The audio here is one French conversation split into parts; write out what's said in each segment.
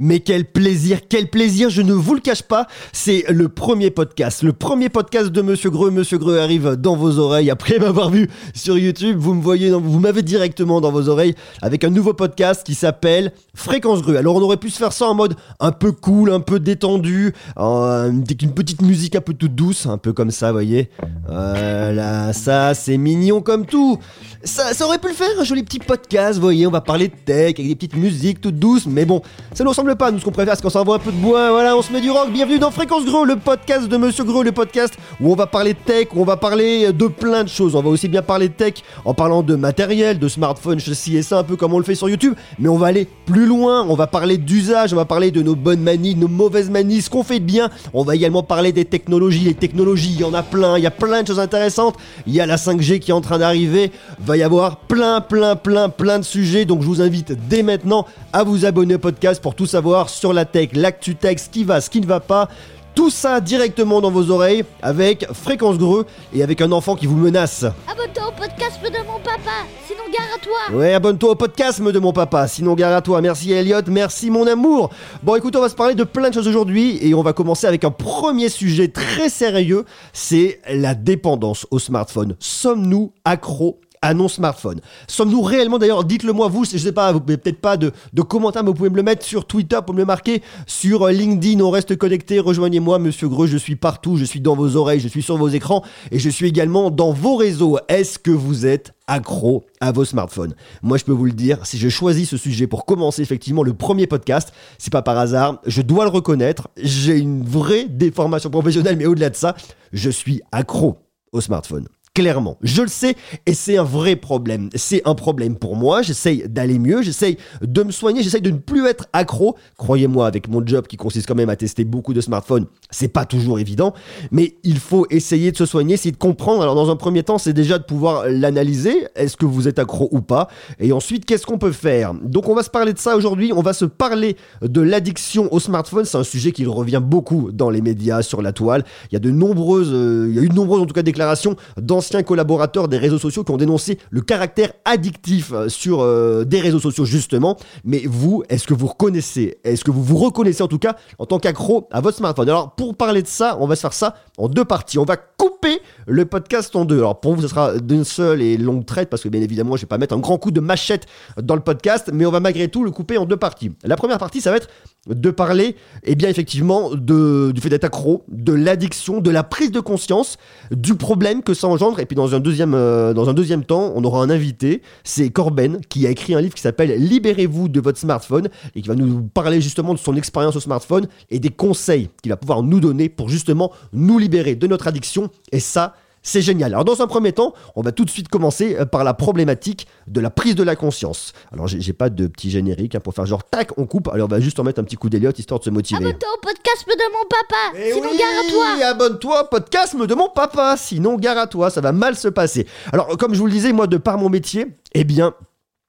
Mais quel plaisir, quel plaisir, je ne vous le cache pas, c'est le premier podcast, le premier podcast de Monsieur Greux. Monsieur Greux arrive dans vos oreilles après m'avoir vu sur YouTube. Vous me voyez, vous m'avez directement dans vos oreilles avec un nouveau podcast qui s'appelle Fréquence Greux. Alors on aurait pu se faire ça en mode un peu cool, un peu détendu, avec une petite musique un peu toute douce, un peu comme ça, voyez. Voilà, ça c'est mignon comme tout. Ça, aurait pu le faire, un joli petit podcast, vous voyez, on va parler de tech avec des petites musiques toutes douces, mais bon, ça nous ressemble pas. Nous, ce qu'on préfère, c'est qu'on s'envoie un peu de bois, voilà, on se met du rock. Bienvenue dans Fréquence Gros, le podcast de Monsieur Gros, le podcast où on va parler de tech, où on va parler de plein de choses. On va aussi bien parler de tech en parlant de matériel, de smartphone, ceci et ça, un peu comme on le fait sur YouTube, mais on va aller plus loin. On va parler d'usage, on va parler de nos bonnes manies, de nos mauvaises manies, ce qu'on fait de bien. On va également parler des technologies. Les technologies, il y en a plein, il y a plein de choses intéressantes. Il y a la 5G qui est en train d'arriver. Va y avoir plein, plein, plein, plein de sujets. Donc je vous invite dès maintenant à vous abonner au podcast pour tout savoir sur la tech, l'actu tech, ce qui va, ce qui ne va pas. Tout ça directement dans vos oreilles avec Fréquence Greux et avec un enfant qui vous menace. Abonne-toi au podcast de mon papa, sinon gare à toi. Ouais, abonne-toi au podcast de mon papa, sinon gare à toi. Merci Elliot, merci mon amour. Bon, écoute, on va se parler de plein de choses aujourd'hui et on va commencer avec un premier sujet très sérieux, c'est la dépendance au smartphone. Sommes-nous accros à non smartphone. Sommes-nous réellement d'ailleurs, dites-le moi vous, je sais pas, vous pouvez peut-être pas de, de, commentaires, mais vous pouvez me le mettre sur Twitter pour me le marquer, sur euh, LinkedIn, on reste connecté, rejoignez-moi, monsieur Greux, je suis partout, je suis dans vos oreilles, je suis sur vos écrans, et je suis également dans vos réseaux. Est-ce que vous êtes accro à vos smartphones? Moi, je peux vous le dire, si je choisis ce sujet pour commencer effectivement le premier podcast, c'est pas par hasard, je dois le reconnaître, j'ai une vraie déformation professionnelle, mais au-delà de ça, je suis accro au smartphone clairement. Je le sais et c'est un vrai problème. C'est un problème pour moi. J'essaye d'aller mieux, j'essaye de me soigner, j'essaye de ne plus être accro. Croyez-moi, avec mon job qui consiste quand même à tester beaucoup de smartphones, c'est pas toujours évident, mais il faut essayer de se soigner, essayer de comprendre. Alors, dans un premier temps, c'est déjà de pouvoir l'analyser. Est-ce que vous êtes accro ou pas? Et ensuite, qu'est-ce qu'on peut faire? Donc, on va se parler de ça aujourd'hui. On va se parler de l'addiction au smartphone. C'est un sujet qui revient beaucoup dans les médias, sur la toile. Il y a de nombreuses, euh, il y a eu de nombreuses en tout cas déclarations dans collaborateurs des réseaux sociaux qui ont dénoncé le caractère addictif euh, sur euh, des réseaux sociaux justement. Mais vous, est-ce que vous reconnaissez, est-ce que vous vous reconnaissez en tout cas en tant qu'accro à votre smartphone? Alors pour parler de ça, on va se faire ça en deux parties. On va couper le podcast en deux. Alors pour vous, ce sera d'une seule et longue traite parce que bien évidemment, je vais pas mettre un grand coup de machette dans le podcast, mais on va malgré tout le couper en deux parties. La première partie, ça va être de parler, et eh bien effectivement, de, du fait d'être accro, de l'addiction, de la prise de conscience, du problème que ça engendre. Et puis dans un deuxième, euh, dans un deuxième temps, on aura un invité, c'est Corben, qui a écrit un livre qui s'appelle Libérez-vous de votre smartphone et qui va nous parler justement de son expérience au smartphone et des conseils qu'il va pouvoir nous donner pour justement nous libérer de notre addiction. Et ça, c'est génial. Alors dans un premier temps, on va tout de suite commencer euh, par la problématique de la prise de la conscience. Alors j'ai pas de petit générique hein, pour faire genre tac, on coupe. Alors on va juste en mettre un petit coup d'Eliott histoire de se motiver. Abonne-toi au podcast de mon papa, eh sinon gare à toi. Abonne-toi au podcast de mon papa, sinon gare à toi, ça va mal se passer. Alors comme je vous le disais, moi de par mon métier, eh bien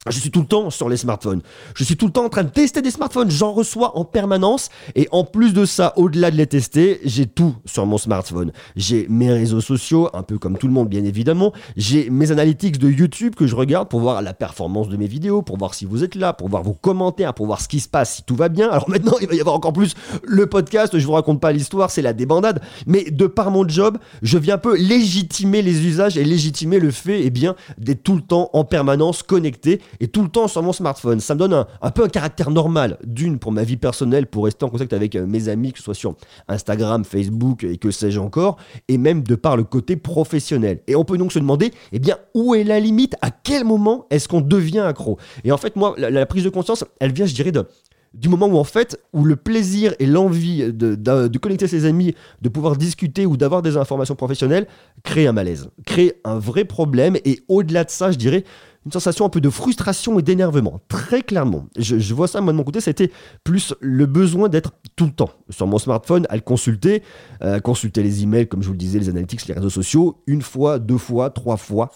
je suis tout le temps sur les smartphones. Je suis tout le temps en train de tester des smartphones. J'en reçois en permanence. Et en plus de ça, au-delà de les tester, j'ai tout sur mon smartphone. J'ai mes réseaux sociaux, un peu comme tout le monde, bien évidemment. J'ai mes analytics de YouTube que je regarde pour voir la performance de mes vidéos, pour voir si vous êtes là, pour voir vos commentaires, pour voir ce qui se passe, si tout va bien. Alors maintenant, il va y avoir encore plus le podcast. Je vous raconte pas l'histoire, c'est la débandade. Mais de par mon job, je viens un peu légitimer les usages et légitimer le fait, eh bien, d'être tout le temps en permanence connecté et tout le temps sur mon smartphone. Ça me donne un, peu un caractère normal, d'une pour ma vie personnelle, pour rester en contact avec euh, mes amis, que ce soit sur Instagram, Facebook et que sais-je encore, et même de par le côté professionnel. Et on peut donc se demander, eh bien, où est la limite? À quel moment est-ce qu'on devient accro? Et en fait, moi, la, prise de conscience, elle vient, je dirais, de, du moment où en fait, où le plaisir et l'envie de, de, connecter ses amis, de pouvoir discuter ou d'avoir des informations professionnelles, crée un malaise, crée un vrai problème. Et au-delà de ça, je dirais, une sensation un peu de frustration et d'énervement. Très clairement. Je, vois ça, moi, de mon côté, c'était plus le besoin d'être tout le temps sur mon smartphone, à le consulter, euh, consulter les emails, comme je vous le disais, les analytics, les réseaux sociaux, une fois, deux fois, trois fois,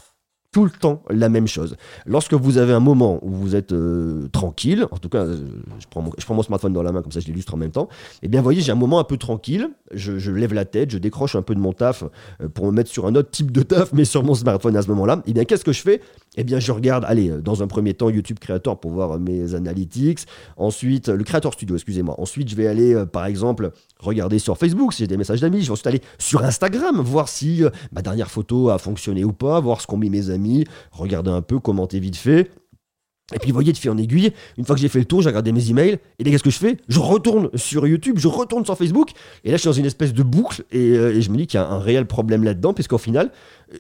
tout le temps la même chose. Lorsque vous avez un moment où vous êtes euh, tranquille, en tout cas, euh, je, prends mon, je, prends mon, smartphone dans la main, comme ça je l'illustre en même temps, et eh bien, vous voyez, j'ai un moment un peu tranquille, je, lève la tête, je décroche un peu de mon taf pour me mettre sur un autre type de taf, mais sur mon smartphone à ce moment-là. Et eh bien, qu'est-ce que je fais? Eh bien, je regarde, allez, euh, dans un premier temps, YouTube Creator pour voir mes analytics. Ensuite, le Creator Studio, excusez-moi. Ensuite, je vais aller, euh, par exemple, regarder sur Facebook si j'ai des messages d'amis. Je vais ensuite aller sur Instagram, voir si euh, ma dernière photo a fonctionné ou pas, voir ce qu'ont mis mes amis, regarder un peu, commenter vite fait. Et puis, vous voyez, de fil en aiguille, une fois que j'ai fait le tour, j'ai regardé mes emails, et qu'est-ce que je fais? Je retourne sur YouTube, je retourne sur Facebook, et là, je suis dans une espèce de boucle, et, et je me dis qu'il y a un réel problème là-dedans, puisqu'au final,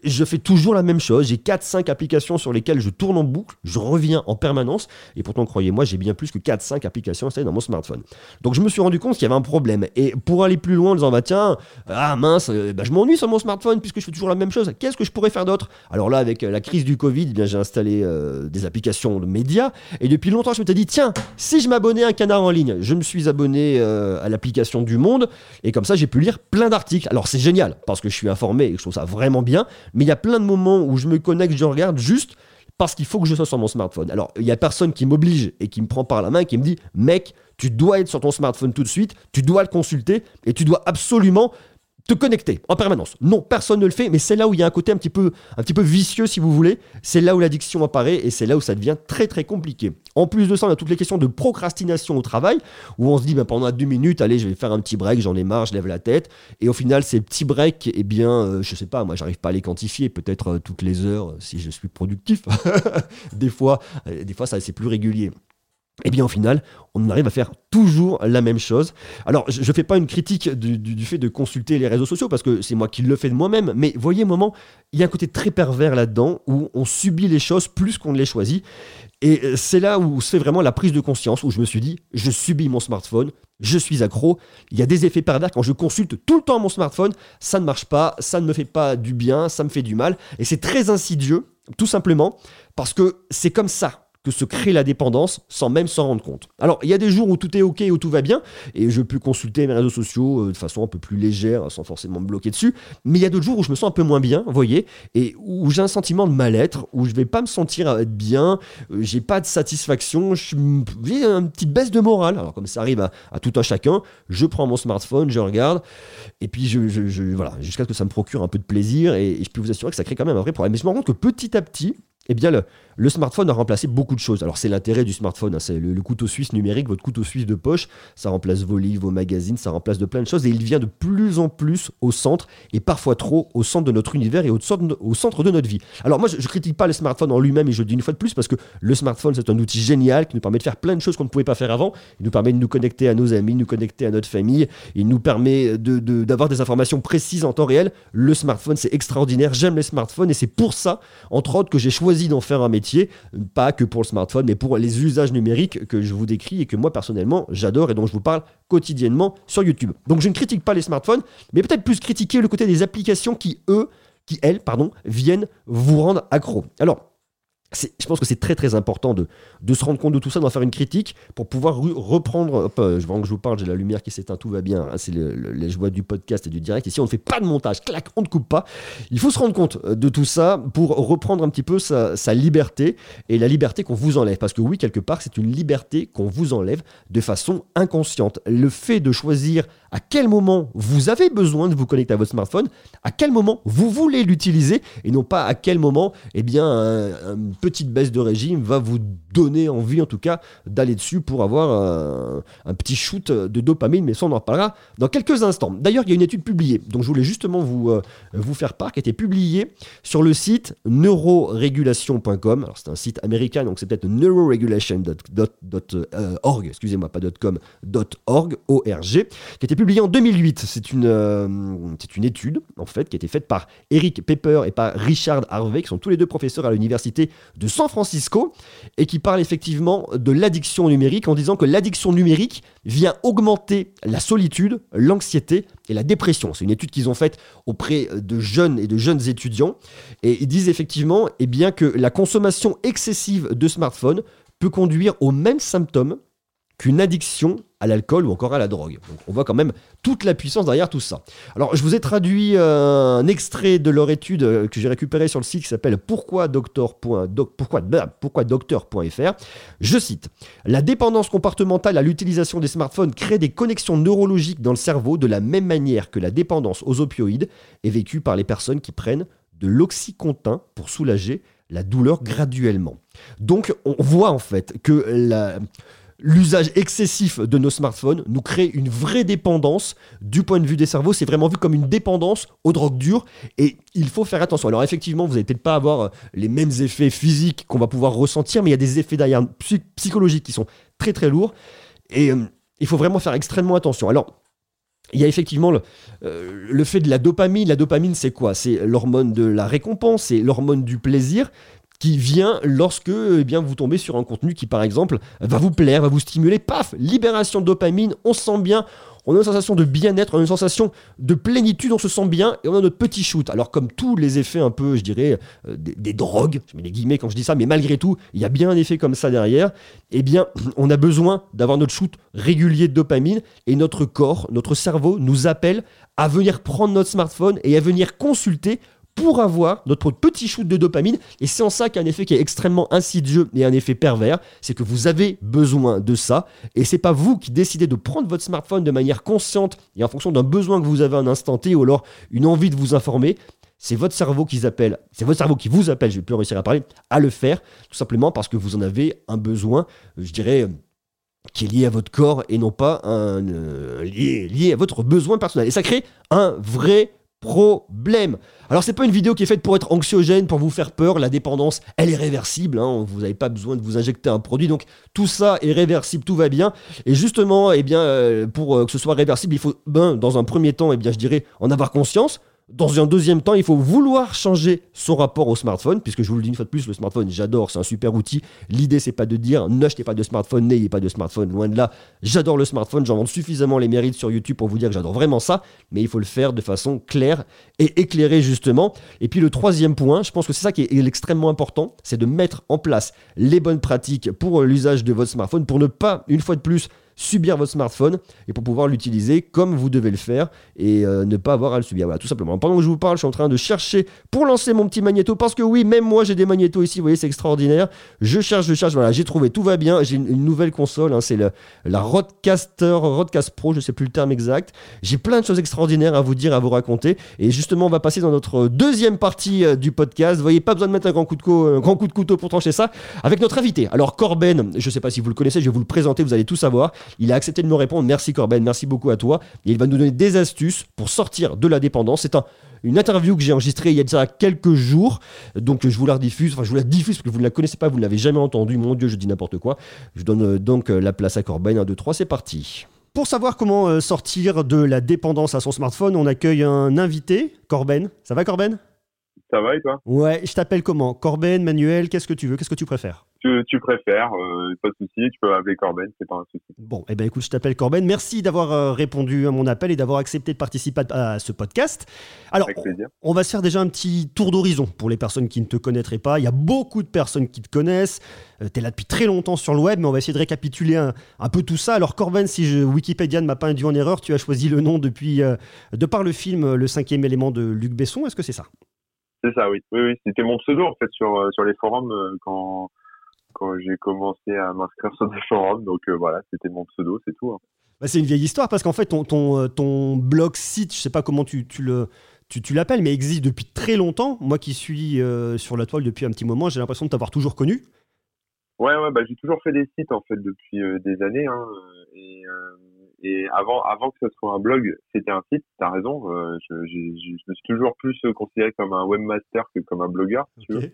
je fais toujours la même chose. J'ai 4-5 applications sur lesquelles je tourne en boucle, je reviens en permanence. Et pourtant, croyez-moi, j'ai bien plus que 4-5 applications installées dans mon smartphone. Donc je me suis rendu compte qu'il y avait un problème. Et pour aller plus loin en disant, bah tiens, ah mince, euh, bah, je m'ennuie sur mon smartphone puisque je fais toujours la même chose. Qu'est-ce que je pourrais faire d'autre? Alors là, avec euh, la crise du Covid, eh j'ai installé euh, des applications de médias. Et depuis longtemps, je me suis dit, tiens, si je m'abonnais à un canard en ligne, je me suis abonné à l'application du Monde. Et comme ça, j'ai pu lire plein d'articles. Alors c'est génial parce que je suis informé et je trouve ça vraiment bien mais il y a plein de moments où je me connecte, je regarde juste parce qu'il faut que je sois sur mon smartphone. Alors, il y a personne qui m'oblige et qui me prend par la main qui me dit, mec, tu dois être sur ton smartphone tout de suite, tu dois le consulter et tu dois absolument te connecter en permanence. Non, personne ne le fait, mais c'est là où il y a un côté un petit peu, un petit peu vicieux, si vous voulez. C'est là où l'addiction apparaît et c'est là où ça devient très très compliqué. En plus de ça, on a toutes les questions de procrastination au travail, où on se dit ben, pendant deux minutes, allez, je vais faire un petit break, j'en ai marre, je lève la tête. Et au final, ces petits breaks, eh bien, euh, je sais pas, moi, j'arrive pas à les quantifier, peut-être euh, toutes les heures, euh, si je suis productif. des fois, des fois, ça c'est plus régulier. Et eh bien au final, on arrive à faire toujours la même chose. Alors, je ne fais pas une critique du, fait de consulter les réseaux sociaux, parce que c'est moi qui le fais de moi-même, mais voyez, moment, il y a un côté très pervers là-dedans, où on subit les choses plus qu'on ne les choisit. Et c'est là où se fait vraiment la prise de conscience, où je me suis dit, je subis mon smartphone, je suis accro, il y a des effets pervers quand je consulte tout le temps mon smartphone, ça ne marche pas, ça ne me fait pas du bien, ça me fait du mal, et c'est très insidieux, tout simplement, parce que c'est comme ça que se crée la dépendance sans même s'en rendre compte. Alors, il y a des jours où tout est OK, où tout va bien, et je peux consulter mes réseaux sociaux euh, de façon un peu plus légère, sans forcément me bloquer dessus, mais il y a d'autres jours où je me sens un peu moins bien, vous voyez, et où j'ai un sentiment de mal-être, où je vais pas me sentir bien, euh, j'ai pas de satisfaction, j'ai une petite baisse de morale. Alors, comme ça arrive à, tout un chacun, je prends mon smartphone, je regarde, et puis je, voilà, jusqu'à ce que ça me procure un peu de plaisir, et, et je peux vous assurer que ça crée quand même un vrai problème. Mais je me rends compte que petit à petit, eh bien, le, smartphone a remplacé beaucoup de choses. Alors, c'est l'intérêt du smartphone. Hein. c'est le, couteau suisse numérique, votre couteau suisse de poche. Ça remplace vos livres, vos magazines, ça remplace de plein de choses. Et il vient de plus en plus au centre, et parfois trop, au centre de notre univers et au centre, au centre de notre vie. Alors, moi, je, ne critique pas le smartphone en lui-même, et je le dis une fois de plus, parce que le smartphone, c'est un outil génial qui nous permet de faire plein de choses qu'on ne pouvait pas faire avant. Il nous permet de nous connecter à nos amis, de nous connecter à notre famille. Il nous permet d'avoir de, des informations précises en temps réel. Le smartphone, c'est extraordinaire. J'aime les smartphones, et c'est pour ça, entre autres, que j'ai choisi d'en faire un métier, pas que pour le smartphone, mais pour les usages numériques que je vous décris et que moi personnellement j'adore et dont je vous parle quotidiennement sur YouTube. Donc je ne critique pas les smartphones, mais peut-être plus critiquer le côté des applications qui, eux, qui, elles, pardon, viennent vous rendre accro. Alors, je pense que c'est très très important de, de, se rendre compte de tout ça, d'en faire une critique pour pouvoir reprendre. Hop, euh, je vois que je vous parle, j'ai la lumière qui s'éteint, tout va bien. Hein, c'est les joies du podcast et du direct. Ici, on ne fait pas de montage, clac, on ne coupe pas. Il faut se rendre compte euh, de tout ça pour reprendre un petit peu sa, liberté et la liberté qu'on vous enlève. Parce que oui, quelque part, c'est une liberté qu'on vous enlève de façon inconsciente. Le fait de choisir à quel moment vous avez besoin de vous connecter à votre smartphone, à quel moment vous voulez l'utiliser et non pas à quel moment, eh bien, une petite baisse de régime va vous donner envie, en tout cas, d'aller dessus pour avoir un, petit shoot de dopamine, mais ça, on en reparlera dans quelques instants. D'ailleurs, il y a une étude publiée, dont je voulais justement vous, euh, vous faire part, qui a été publiée sur le site neuroregulation.com. Alors, c'est un site américain, donc c'est peut-être neuroregulation.org, excusez-moi, pas .org, O-R-G, qui a été publié en 2008. C'est une, euh, c'est une étude, en fait, qui a été faite par Eric Pepper et par Richard Harvey, qui sont tous les deux professeurs à l'université de San Francisco, et qui parlent effectivement de l'addiction numérique en disant que l'addiction numérique vient augmenter la solitude, l'anxiété et la dépression. C'est une étude qu'ils ont faite auprès de jeunes et de jeunes étudiants, et ils disent effectivement eh bien, que la consommation excessive de smartphones peut conduire aux mêmes symptômes qu'une addiction à l'alcool ou encore à la drogue. Donc on voit quand même toute la puissance derrière tout ça. Alors je vous ai traduit euh, un extrait de leur étude euh, que j'ai récupéré sur le site qui s'appelle pourquoi docteur.fr. Je cite La dépendance comportementale à l'utilisation des smartphones crée des connexions neurologiques dans le cerveau de la même manière que la dépendance aux opioïdes est vécue par les personnes qui prennent de l'oxycontin pour soulager la douleur graduellement. Donc on voit en fait que la, l'usage excessif de nos smartphones nous crée une vraie dépendance du point de vue des cerveaux. C'est vraiment vu comme une dépendance aux drogues dures et il faut faire attention. Alors effectivement, vous n'allez peut-être pas avoir euh, les mêmes effets physiques qu'on va pouvoir ressentir, mais il y a des effets derrière psychologiques qui sont très très lourds et euh, il faut vraiment faire extrêmement attention. Alors il y a effectivement le, euh, le, fait de la dopamine. La dopamine, c'est quoi? C'est l'hormone de la récompense, c'est l'hormone du plaisir qui vient lorsque eh bien, vous tombez sur un contenu qui, par exemple, va vous plaire, va vous stimuler. Paf Libération de dopamine, on se sent bien, on a une sensation de bien-être, on a une sensation de plénitude, on se sent bien et on a notre petit shoot. Alors comme tous les effets un peu, je dirais, euh, des, drogues, je mets les guillemets quand je dis ça, mais malgré tout, il y a bien un effet comme ça derrière, eh bien on a besoin d'avoir notre shoot régulier de dopamine et notre corps, notre cerveau nous appelle à venir prendre notre smartphone et à venir consulter pour avoir notre petit shoot de dopamine. Et c'est en ça qu'il y a un effet qui est extrêmement insidieux et un effet pervers. C'est que vous avez besoin de ça. Et c'est pas vous qui décidez de prendre votre smartphone de manière consciente et en fonction d'un besoin que vous avez à un instant T ou alors une envie de vous informer. C'est votre cerveau qui appelle, c'est votre cerveau qui vous appelle, je vais plus réussir à parler, à le faire, tout simplement parce que vous en avez un besoin, je dirais, qui est lié à votre corps et non pas euh, lié, lié à votre besoin personnel. Et ça crée un vrai problème. Alors c'est pas une vidéo qui est faite pour être anxiogène, pour vous faire peur, la dépendance elle est réversible, hein. vous n'avez pas besoin de vous injecter un produit, donc tout ça est réversible, tout va bien. Et justement, eh bien, euh, pour euh, que ce soit réversible, il faut ben, dans un premier temps, eh bien, je dirais, en avoir conscience, dans un deuxième temps, il faut vouloir changer son rapport au smartphone, puisque je vous le dis une fois de plus, le smartphone, j'adore, c'est un super outil. L'idée, c'est pas de dire n'achetez pas de smartphone, n'ayez pas de smartphone, loin de là. J'adore le smartphone, j'en vends suffisamment les mérites sur YouTube pour vous dire que j'adore vraiment ça, mais il faut le faire de façon claire et éclairée, justement. Et puis le troisième point, je pense que c'est ça qui est extrêmement important, c'est de mettre en place les bonnes pratiques pour l'usage de votre smartphone, pour ne pas, une fois de plus, subir votre smartphone et pour pouvoir l'utiliser comme vous devez le faire et euh, ne pas avoir à le subir. Voilà, tout simplement. Pendant que je vous parle, je suis en train de chercher pour lancer mon petit magnéto parce que oui, même moi j'ai des magnétos ici, vous voyez, c'est extraordinaire. Je cherche, je cherche, voilà, j'ai trouvé, tout va bien. J'ai une, nouvelle console, hein, c'est la Rodcaster, Rodcast Pro, je sais plus le terme exact. J'ai plein de choses extraordinaires à vous dire, à vous raconter. Et justement, on va passer dans notre deuxième partie euh, du podcast. Vous voyez, pas besoin de mettre un grand coup de, un grand coup de couteau pour trancher ça avec notre invité. Alors, Corben, je sais pas si vous le connaissez, je vais vous le présenter, vous allez tout savoir. Il a accepté de me répondre. Merci Corben, merci beaucoup à toi. Et il va nous donner des astuces pour sortir de la dépendance. C'est un, une interview que j'ai enregistrée il y a déjà quelques jours. Donc je vous la rediffuse. Enfin, je vous la diffuse parce que vous ne la connaissez pas, vous ne l'avez jamais entendue. Mon Dieu, je dis n'importe quoi. Je donne euh, donc euh, la place à Corben. 1, 2, 3, c'est parti. Pour savoir comment euh, sortir de la dépendance à son smartphone, on accueille un invité, Corben. Ça va Corben? Ça va et toi? Ouais, je t'appelle comment? Corben, Manuel, qu'est-ce que tu veux? Qu'est-ce que tu préfères? Tu, préfères, euh, pas de souci, tu peux m'appeler Corben, c'est pas un souci. Bon, eh ben écoute, je t'appelle Corben. Merci d'avoir euh, répondu à mon appel et d'avoir accepté de participer à, ce podcast. Alors, on va se faire déjà un petit tour d'horizon pour les personnes qui ne te connaîtraient pas. Il y a beaucoup de personnes qui te connaissent. Euh, tu es là depuis très longtemps sur le web, mais on va essayer de récapituler un, peu tout ça. Alors, Corben, si je, Wikipédia ne m'a pas induit en erreur, tu as choisi le nom depuis, de par le film Le cinquième élément de Luc Besson. Est-ce que c'est ça? C'est ça, oui. Oui, oui. C'était mon pseudo en fait sur, sur les forums quand quand j'ai commencé à m'inscrire sur des forums. Donc euh, voilà, c'était mon pseudo, c'est tout. Hein. Bah, c'est une vieille histoire parce qu'en fait, ton, ton, euh, ton, blog site, je sais pas comment tu, tu le. Tu, tu l'appelles, mais existe depuis très longtemps. Moi qui suis euh, sur la toile depuis un petit moment, j'ai l'impression de t'avoir toujours connu. Ouais, ouais, bah, j'ai toujours fait des sites en fait depuis des années. Hein, et, et, avant, avant que ce soit un blog, c'était un site. T'as raison. Je, je, je, me suis toujours plus considéré comme un webmaster que comme un blogueur. Si tu veux.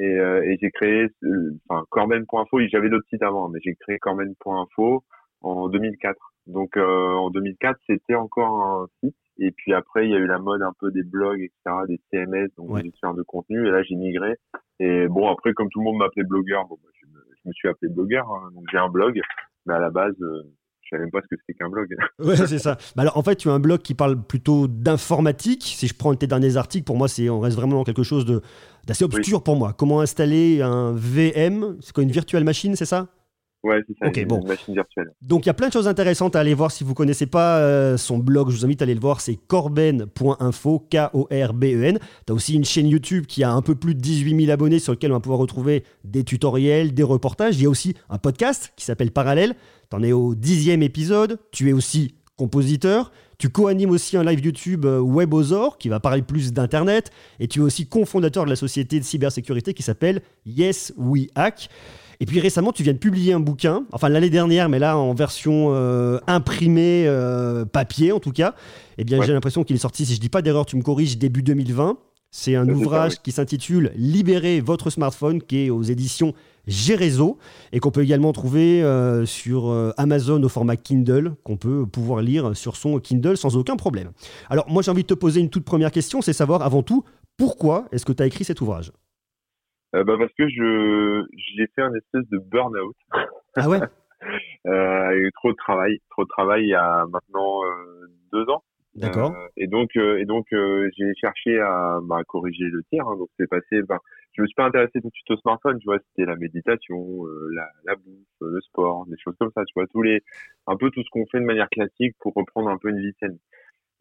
Et, euh, et j'ai créé, euh, enfin, Corben.info, j'avais d'autres sites avant, mais j'ai créé Corben.info en 2004. Donc euh, en 2004, c'était encore un site. Et puis après, il y a eu la mode un peu des blogs, etc., des CMS, donc des gestionnaires de contenu. Et là, j'ai migré. Et bon, après, comme tout le monde m'appelait blogueur, bon, bah, je, me, je, me, suis appelé blogueur. Hein. donc j'ai un blog, mais à la base, je savais même pas ce que c'était qu'un blog. ouais, c'est ça. Bah alors, en fait, tu as un blog qui parle plutôt d'informatique. Si je prends tes derniers articles, pour moi, c'est on reste vraiment dans quelque chose de d'assez obscur pour moi. Comment installer un VM C'est quoi une virtual machine, c'est ça? Ouais, c'est ça, une, bon. machine virtuelle. Donc il y a plein de choses intéressantes à aller voir si vous ne connaissez pas euh, son blog. Je vous invite à aller le voir, c'est corben.info, K-O-R-B-E-N. Tu as aussi une chaîne YouTube qui a un peu plus de 18 000 abonnés sur lequel on va pouvoir retrouver des tutoriels, des reportages. Il y a aussi un podcast qui s'appelle Parallèle. Tu en es au dixième épisode. Tu es aussi compositeur. Tu co-animes aussi un live YouTube euh, WebOzor qui va parler plus d'Internet. Et tu es aussi cofondateur de la société de cybersécurité qui s'appelle Yes We Hack. Et puis récemment, tu viens de publier un bouquin, enfin l'année dernière, mais là en version euh, imprimée, euh, papier en tout cas. Eh bien, Ouais. j'ai l'impression qu'il est sorti, si je dis pas d'erreur, tu me corriges, début 2020. C'est un ça, ouvrage oui. qui s'intitule Libérez votre smartphone, qui est aux éditions Gérézo et qu'on peut également trouver euh, sur euh, Amazon au format Kindle, qu'on peut pouvoir lire sur son Kindle sans aucun problème. Alors moi j'ai envie de te poser une toute première question, c'est savoir avant tout pourquoi est-ce que tu as écrit cet ouvrage? Bah parce que je j'ai fait un espèce de burn-out. Ah ouais Euh, eu trop de travail, trop de travail il y a maintenant euh, deux ans. D'accord. Euh, et donc, euh, et donc, euh, j'ai cherché à bah, corriger le tir. hein. donc, c'est passé. Ben, je me suis pas intéressé tout de suite au smartphone. Tu vois, c'était la méditation, euh, la, la bouffe, euh, le sport, des choses comme ça. Tu vois, tous les, un peu tout ce qu'on fait de manière classique pour reprendre un peu une vie saine.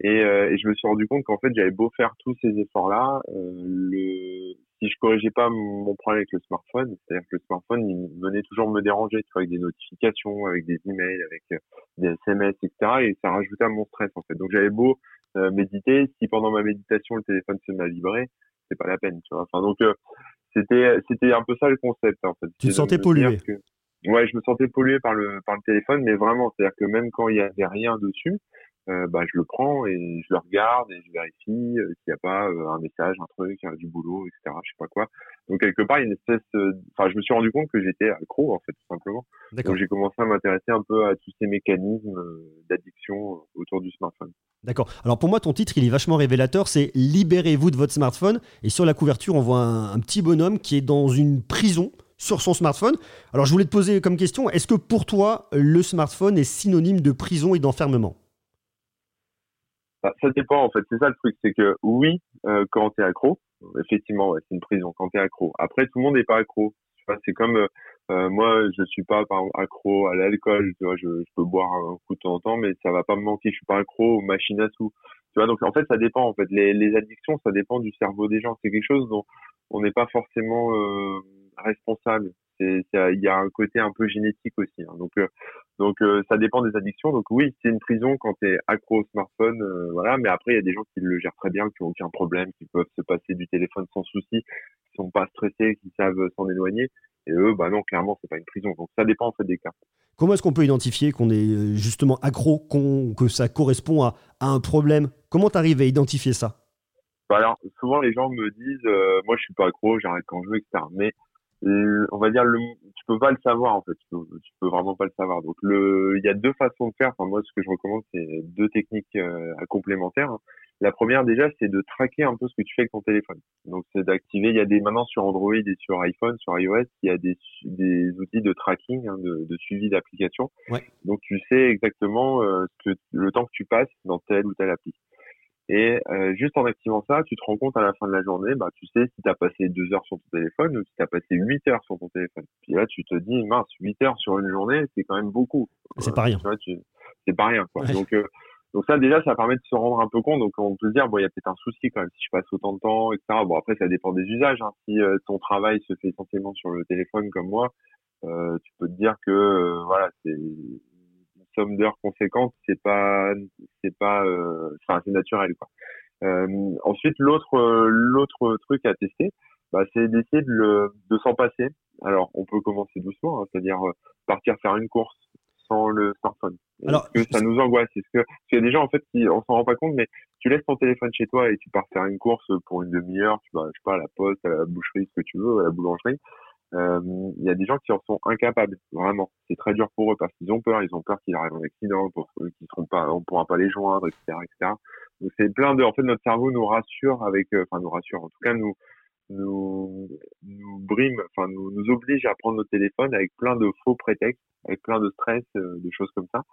Et, euh, et je me suis rendu compte qu'en fait, j'avais beau faire tous ces efforts-là, euh, le, si je corrigeais pas mon problème avec le smartphone, c'est-à-dire que le smartphone, il venait toujours me déranger, tu vois, avec des notifications, avec des emails, avec euh, des SMS, etc. Et ça rajoutait à mon stress, en fait. Donc j'avais beau euh, méditer, si pendant ma méditation le téléphone se met à vibrer, c'est pas la peine, tu vois. Enfin donc euh, c'était c'était un peu ça le concept, en fait. Tu te sentais pollué. que- Ouais, je me sentais pollué par le par le téléphone, mais vraiment, c'est-à-dire que même quand il y avait rien dessus, euh, bah je le prends et je le regarde et je vérifie euh, s'il n'y a pas euh, un message, un truc, euh, du boulot, etc. Je sais pas quoi. Donc quelque part, il y a une espèce, enfin, je me suis rendu compte que j'étais accro en fait, tout simplement. Donc j'ai commencé à m'intéresser un peu à tous ces mécanismes d'addiction autour du smartphone. D'accord. Alors pour moi, ton titre, il est vachement révélateur. C'est Libérez-vous de votre smartphone. Et sur la couverture, on voit un, un petit bonhomme qui est dans une prison sur son smartphone. Alors je voulais te poser comme question, est-ce que pour toi, le smartphone est synonyme de prison et d'enfermement? Bah, ça dépend en fait, c'est ça le truc, c'est que oui, euh, quand t'es accro, effectivement, ouais, c'est une prison quand t'es accro. Après, tout le monde n'est pas accro. C'est comme euh, euh, moi, je suis pas par exemple, accro à l'alcool. Tu vois, je, je peux boire un coup de temps en temps, mais ça va pas me manquer. Je suis pas accro aux machines à sous. Tu vois, donc en fait, ça dépend. En fait, les, les addictions, ça dépend du cerveau des gens. C'est quelque chose dont on n'est pas forcément euh, responsable. Il y a un côté un peu génétique aussi. hein. Donc, euh, donc euh, ça dépend des addictions. Donc oui, c'est une prison quand tu es accro au smartphone, euh, voilà. Mais après, il y a des gens qui le gèrent très bien, qui ont aucun problème, qui peuvent se passer du téléphone sans souci, qui sont pas stressés, qui savent s'en éloigner. Et eux, bah non, clairement, c'est pas une prison. Donc ça dépend en fait des cas. Comment est-ce qu'on peut identifier qu'on est euh, justement accro, qu'on- que ça correspond à, à un problème? Comment tu arrives à identifier ça? Bah alors, souvent les gens me disent, euh, moi je suis pas accro, j'arrête quand je veux, etc. Mais on va dire, le, tu peux pas le savoir en fait, tu peux, tu peux vraiment pas le savoir. Donc le, il y a deux façons de faire. Enfin moi, ce que je recommande, c'est deux techniques euh, complémentaires. La première déjà, c'est de traquer un peu ce que tu fais avec ton téléphone. Donc c'est d'activer. Il y a des maintenant sur Android et sur iPhone, sur iOS, il y a des, des outils de tracking, hein, de, de suivi d'application. Ouais. Donc tu sais exactement euh, ce que, le temps que tu passes dans telle ou telle appli. Et euh, juste en activant ça, tu te rends compte à la fin de la journée, bah, tu sais si tu as passé deux heures sur ton téléphone ou si tu as passé huit heures sur ton téléphone. Puis là, tu te dis, mince, huit heures sur une journée, c'est quand même beaucoup. C'est pas rien. C'est pas rien. Quoi. Ouais. Donc, euh, donc ça, déjà, ça permet de se rendre un peu compte. Donc on peut se dire, bon, il y a peut-être un souci quand même si je passe autant de temps, etc. Bon, après, ça dépend des usages. Hein. Si euh, ton travail se fait essentiellement sur le téléphone comme moi, euh, tu peux te dire que euh, voilà, c'est somme d'heures conséquente, c'est pas, c'est pas, euh, enfin, c'est naturel, quoi. Euh, ensuite, l'autre, euh, l'autre truc à tester, bah, c'est d'essayer de, le, de s'en passer. Alors, on peut commencer doucement, hein, c'est-à-dire partir faire une course sans le smartphone. Alors, que ça nous angoisse? Est-ce que parce qu'il y a des gens en fait qui on s'en rend pas compte, mais tu laisses ton téléphone chez toi et tu pars faire une course pour une demi-heure, tu vas, je sais pas, à la poste, à la boucherie, ce que tu veux, à la boulangerie. Euh, Il y a des gens qui en sont incapables, vraiment. C'est très dur pour eux parce qu'ils ont peur, ils ont peur qu'il arrive un accident, qu'ils seront pas, on pourra pas les joindre, etc., etc. Donc c'est plein de, en fait, notre cerveau nous rassure avec, euh, enfin nous rassure, en tout cas nous nous nous brime, enfin nous nous oblige à prendre notre téléphone avec plein de faux prétextes, avec plein de stress, euh, des choses comme ça.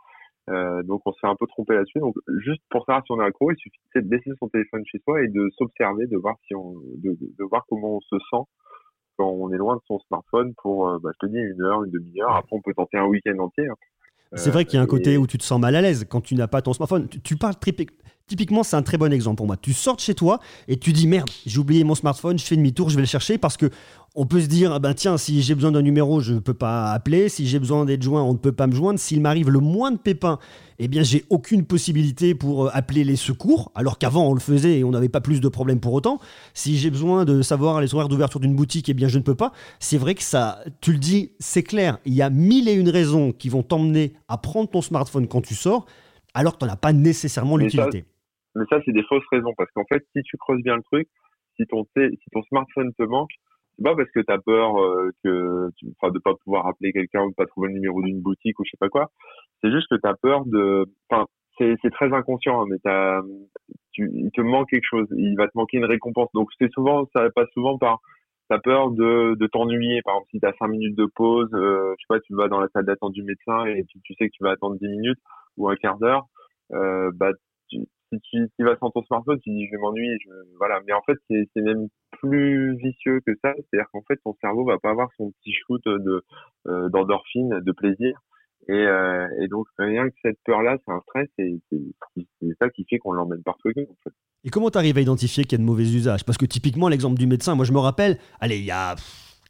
Euh, donc on se fait un peu tromper là-dessus. Donc juste pour savoir si on est accro, il suffit de laisser son téléphone chez soi et de s'observer, de voir si on, de, de, de voir comment on se sent quand on est loin de son smartphone pour, euh, bah, je te dis, une heure, une demi-heure. Après, on peut tenter un week-end entier. hein. C'est vrai qu'il y a un Euh, côté et- où tu te sens mal à l'aise quand tu n'as pas ton smartphone. Tu, tu parles tripi- typiquement, c'est un très bon exemple pour moi. Tu sors de chez toi et tu dis merde, j'ai oublié mon smartphone, je fais demi-tour, je vais le chercher parce que on peut se dire, ah ben tiens, si j'ai besoin d'un numéro, je ne peux pas appeler. Si j'ai besoin d'être joint, on ne peut pas me joindre. S'il m'arrive le moins de pépins, eh bien, j'ai aucune possibilité pour euh, appeler les secours, alors qu'avant, on le faisait et on n'avait pas plus de problèmes pour autant. Si j'ai besoin de savoir les horaires d'ouverture d'une boutique, eh bien, je ne peux pas. C'est vrai que ça, tu le dis, c'est clair. Il y a mille et une raisons qui vont t'emmener à prendre ton smartphone quand tu sors, alors que tu n'en as pas nécessairement l'utilité. Mais ça, c'est des fausses raisons, parce qu'en fait, si tu creuses bien le truc, si ton, si ton smartphone te manque, c'est pas parce que tu as peur euh, que enfin de pas pouvoir appeler quelqu'un ou de pas trouver le numéro d'une boutique ou je sais pas quoi. C'est juste que tu as peur de enfin c'est très inconscient hein, mais t'as tu il te manque quelque chose. Il va te manquer une récompense. Donc c'est souvent ça passe souvent par t'as peur de de t'ennuyer. Par exemple si tu as cinq minutes de pause euh, je sais pas tu vas dans la salle d'attente du médecin et tu sais que tu vas attendre 10 minutes ou un quart d'heure euh, bah si tu, tu vas sans ton smartphone, tu dis je vais m'ennuyer, voilà. Mais en fait, c'est même plus vicieux que ça. C'est-à-dire qu'en fait, ton cerveau va pas avoir son petit shoot de euh, d'endorphine, de plaisir. Et, euh, et, donc rien que cette peur-là, c'est un stress et c'est ça qui fait qu'on l'emmène partout. En fait. Et comment tu arrives à identifier qu'il y a de mauvais usages? Parce que typiquement, l'exemple du médecin, moi je me rappelle, allez, il y a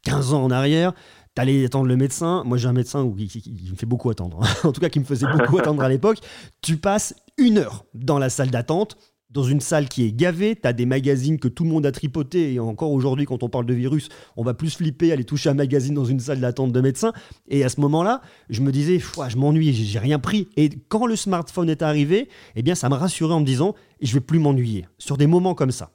15 ans en arrière, t'allais attendre le médecin. Moi, j'ai un médecin qui, me fait beaucoup attendre. en tout cas, qui me faisait beaucoup attendre à l'époque. Tu passes une heure dans la salle d'attente, dans une salle qui est gavée. Tu as des magazines que tout le monde a tripoté. Et encore aujourd'hui, quand on parle de virus, on va plus flipper aller toucher un magazine dans une salle d'attente de médecin. Et à ce moment-là, je me disais, je m'ennuie, j'ai rien pris. Et quand le smartphone est arrivé, eh bien, ça me rassurait en me disant, je vais plus m'ennuyer sur des moments comme ça.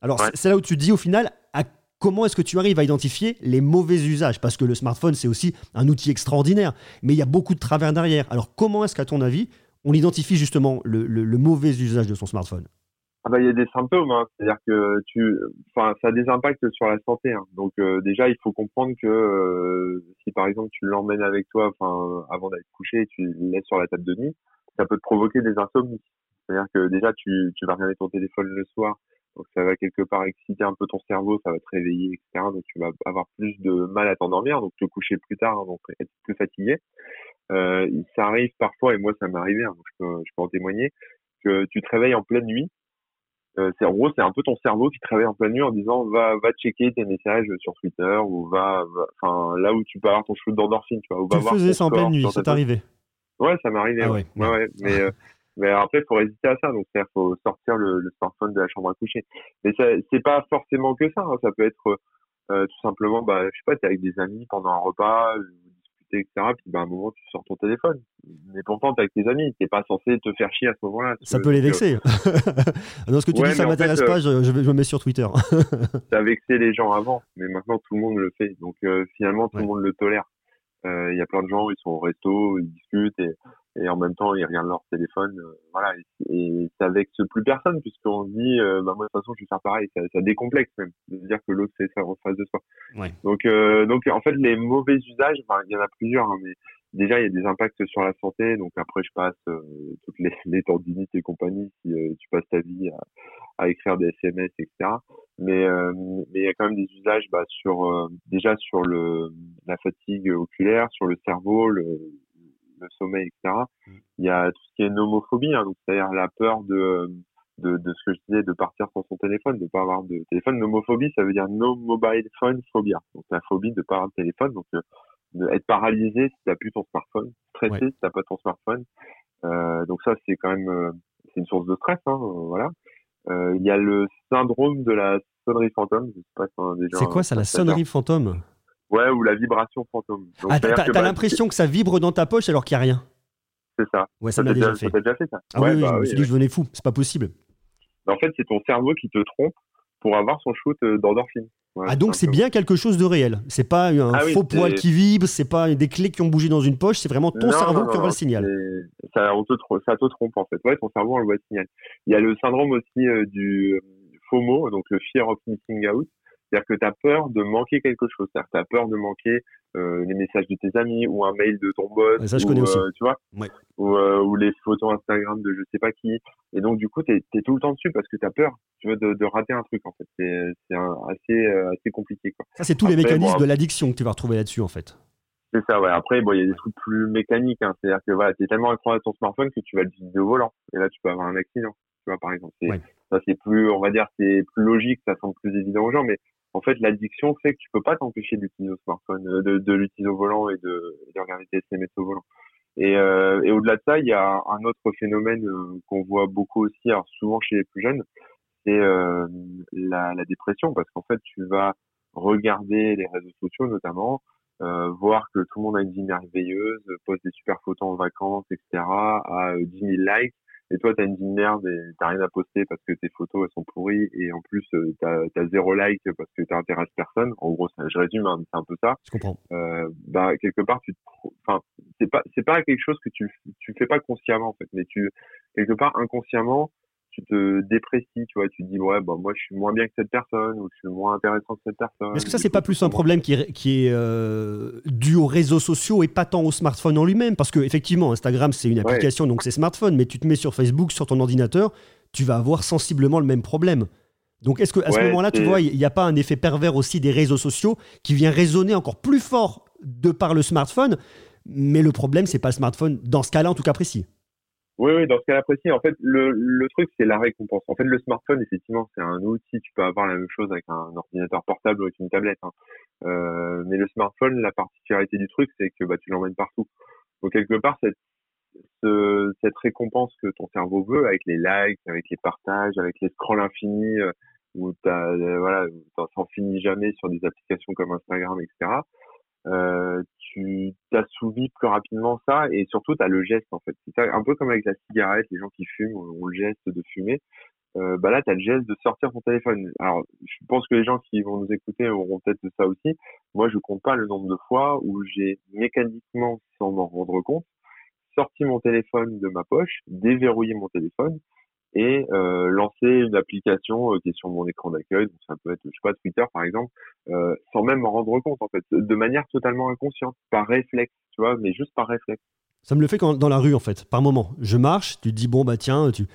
Alors, c'est là où tu te dis au final, à comment est-ce que tu arrives à identifier les mauvais usages? Parce que le smartphone, c'est aussi un outil extraordinaire, mais il y a beaucoup de travers derrière. Alors comment est-ce qu'à ton avis, on identifie justement le, mauvais usage de son smartphone ah bah, il y a des symptômes, hein. c'est-à-dire que tu, ça a des impacts sur la santé. Hein. Donc euh, déjà, il faut comprendre que euh, si par exemple tu l'emmènes avec toi, enfin, avant d'aller coucher, tu le laisses sur la table de nuit, ça peut te provoquer des insomnies. C'est-à-dire que déjà, tu, tu vas regarder ton téléphone le soir, donc ça va quelque part exciter un peu ton cerveau, ça va te réveiller, etc. Donc tu vas avoir plus de mal à t'endormir, donc te coucher plus tard, hein, donc être plus fatigué. Euh, ça arrive parfois, et moi ça m'est arrivé, hein, je, peux, je peux en témoigner, que tu te réveilles en pleine nuit. Euh, c'est en gros c'est un peu ton cerveau qui te réveille en pleine nuit en disant va va checker tes messages sur Twitter ou va enfin là où tu peux avoir ton shoot d'endorphine tu vois ou va tu voir faisais ça en pleine nuit c'est arrivé ouais ça m'est arrivé ah ouais. ouais. ouais, mais euh, mais après, il faut résister à ça. Donc, il faut sortir le, le, smartphone de la chambre à coucher. Mais c'est pas forcément que ça. Hein. Ça peut être euh, tout simplement, bah, je sais pas, t'es avec des amis pendant un repas, vous discutez, etc. Puis, bah, à un moment, tu sors ton téléphone. Mais pourtant, t'es avec tes amis. T'es pas censé te faire chier à ce moment-là. Ça peut les vexer. non, ce que tu dis, ça m'intéresse pas. je, je, me mets sur Twitter. ça vexé les gens avant, mais maintenant, tout le monde le fait. Donc, euh, finalement, tout le monde le tolère. Euh, il y a plein de gens, ils sont au resto, ils discutent et et en même temps ils regardent leur téléphone euh, voilà et, ça vexe plus personne puisqu'on se dit euh, bah moi de toute façon je vais faire pareil ça, ça décomplexe même de dire que l'autre c'est ça en face de soi ouais. donc euh, donc en fait les mauvais usages il y en a plusieurs hein, mais déjà il y a des impacts sur la santé donc après je passe toutes les, les tendinites et compagnie si tu passes ta vie à, à, écrire des SMS etc mais mais il y a quand même des usages bah, sur déjà sur le la fatigue oculaire sur le cerveau le le sommeil, etc. Mm. Il y a tout ce qui est nomophobie, hein, donc c'est-à-dire la peur de, de, de, ce que je disais, de partir sans son téléphone, de pas avoir de téléphone. Nomophobie, ça veut dire no mobile phone phobia. Donc la phobie de pas avoir de téléphone, donc euh, de être paralysé si t'as plus ton smartphone, stressé si t'as pas ton smartphone. Euh, donc ça, c'est quand même euh, c'est une source de stress, hein, voilà. Il y a le syndrome de la sonnerie fantôme. C'est quoi ça, la sonnerie fantôme? Ouais, ou la vibration fantôme. Donc, ah, t'as bah, l'impression que ça vibre dans ta poche alors qu'il n'y a rien. C'est ça. Ouais, ça, m'a déjà, fait. déjà fait ça. Ah oui, bah, je me suis dit que je venais fou, c'est pas possible. En fait, c'est ton cerveau qui te trompe pour avoir son shoot euh, d'endorphine. ah donc c'est bien quelque chose de réel. C'est pas un ah faux poil qui vibre, c'est pas des clés qui ont bougé dans une poche, c'est vraiment ton cerveau qui envoie le signal. Ça, te, ça te trompe en fait. Ouais, ton cerveau envoie le signal. Il y a le syndrome aussi euh, du euh, FOMO, donc le fear of missing out. C'est-à-dire que tu as peur de manquer quelque chose. C'est-à-dire que tu as peur de manquer euh, les messages de tes amis ou un mail de ton boss. ça, je connais aussi. Euh, tu vois ou, euh, ou, les photos Instagram de je sais pas qui. Et donc, du coup, tu es, tout le temps dessus parce que tu as peur tu vois, de, de, rater un truc, en fait. C'est assez, assez compliqué. Quoi. Ça, c'est tous les mécanismes de l'addiction que tu vas retrouver là-dessus, en fait. C'est ça, ouais. Après, bon, il y a des trucs plus mécaniques. Hein. C'est-à-dire que voilà, tu es tellement accro à ton smartphone que tu vas le vider au volant. Et là, tu peux avoir un accident. Tu vois, par exemple. Ça, c'est plus, on va dire, c'est plus logique, ça semble plus évident aux gens, mais en fait, l'addiction fait que tu peux pas t'empêcher d'utiliser au smartphone, de, de l'utiliser au volant et de, de regarder tes SMS au volant. Et, et au-delà de ça, il y a un autre phénomène qu'on voit beaucoup aussi, alors souvent chez les plus jeunes, c'est la, la dépression, parce qu'en fait, tu vas regarder les réseaux sociaux notamment, euh, voir que tout le monde a une vie merveilleuse, poste des super photos en vacances, etc., à 10 000 likes, et toi, t'as une vie de merde et t'as rien à poster parce que tes photos, elles sont pourries, et en plus, euh, t'as as zéro like parce que t'intéresses personne. En gros, ça, je résume, hein, c'est un peu ça. Je comprends. Euh, bah, quelque part, tu enfin, c'est pas, c'est pas quelque chose que tu, tu fais pas consciemment, en fait, mais tu, quelque part, inconsciemment, tu te déprécies, tu vois, tu te dis ouais, bah, moi je suis moins bien que cette personne ou je suis moins intéressant que cette personne. Est-ce que ça c'est pas plus un problème qui est, qui est euh, dû aux réseaux sociaux et pas tant au smartphone en lui-même? Parce que effectivement, Instagram c'est une application donc c'est smartphone, mais tu te mets sur Facebook, sur ton ordinateur, tu vas avoir sensiblement le même problème. Donc est-ce que à ce moment-là, tu vois, il n'y a pas un effet pervers aussi des réseaux sociaux qui vient résonner encore plus fort de par le smartphone? Mais le problème, c'est pas le smartphone, dans ce cas-là en tout cas précis. Oui, oui, dans ce cas-là précis, en fait, le, le truc, c'est la récompense. En fait, le smartphone, effectivement, c'est un outil. Tu peux avoir la même chose avec un ordinateur portable ou avec une tablette. Hein. Euh, mais le smartphone, la particularité du truc, c'est que bah, tu l'emmènes partout. Donc, quelque part, cette, ce, cette récompense que ton cerveau veut, avec les likes, avec les partages, avec les scrolls infinis, euh, où t'as, euh, voilà, t'en finis jamais sur des applications comme Instagram, etc euh, tu t'assouvis plus rapidement ça et surtout tu as le geste en fait. C'est un peu comme avec la cigarette, les gens qui fument ont le geste de fumer. Euh, bah là, tu as le geste de sortir ton téléphone. Alors, je pense que les gens qui vont nous écouter auront peut-être ça aussi. Moi, je compte pas le nombre de fois où j'ai mécaniquement, sans m'en rendre compte, sorti mon téléphone de ma poche, déverrouillé mon téléphone et euh, lancer une application euh, qui est sur mon écran d'accueil, donc ça peut être, je sais pas, Twitter par exemple, euh, sans même m'en rendre compte en fait, de manière totalement inconsciente, par réflexe, tu vois, mais juste par réflexe. Ça me le fait quand, dans la rue en fait, par moment. Je marche, tu te dis bon bah tiens, tu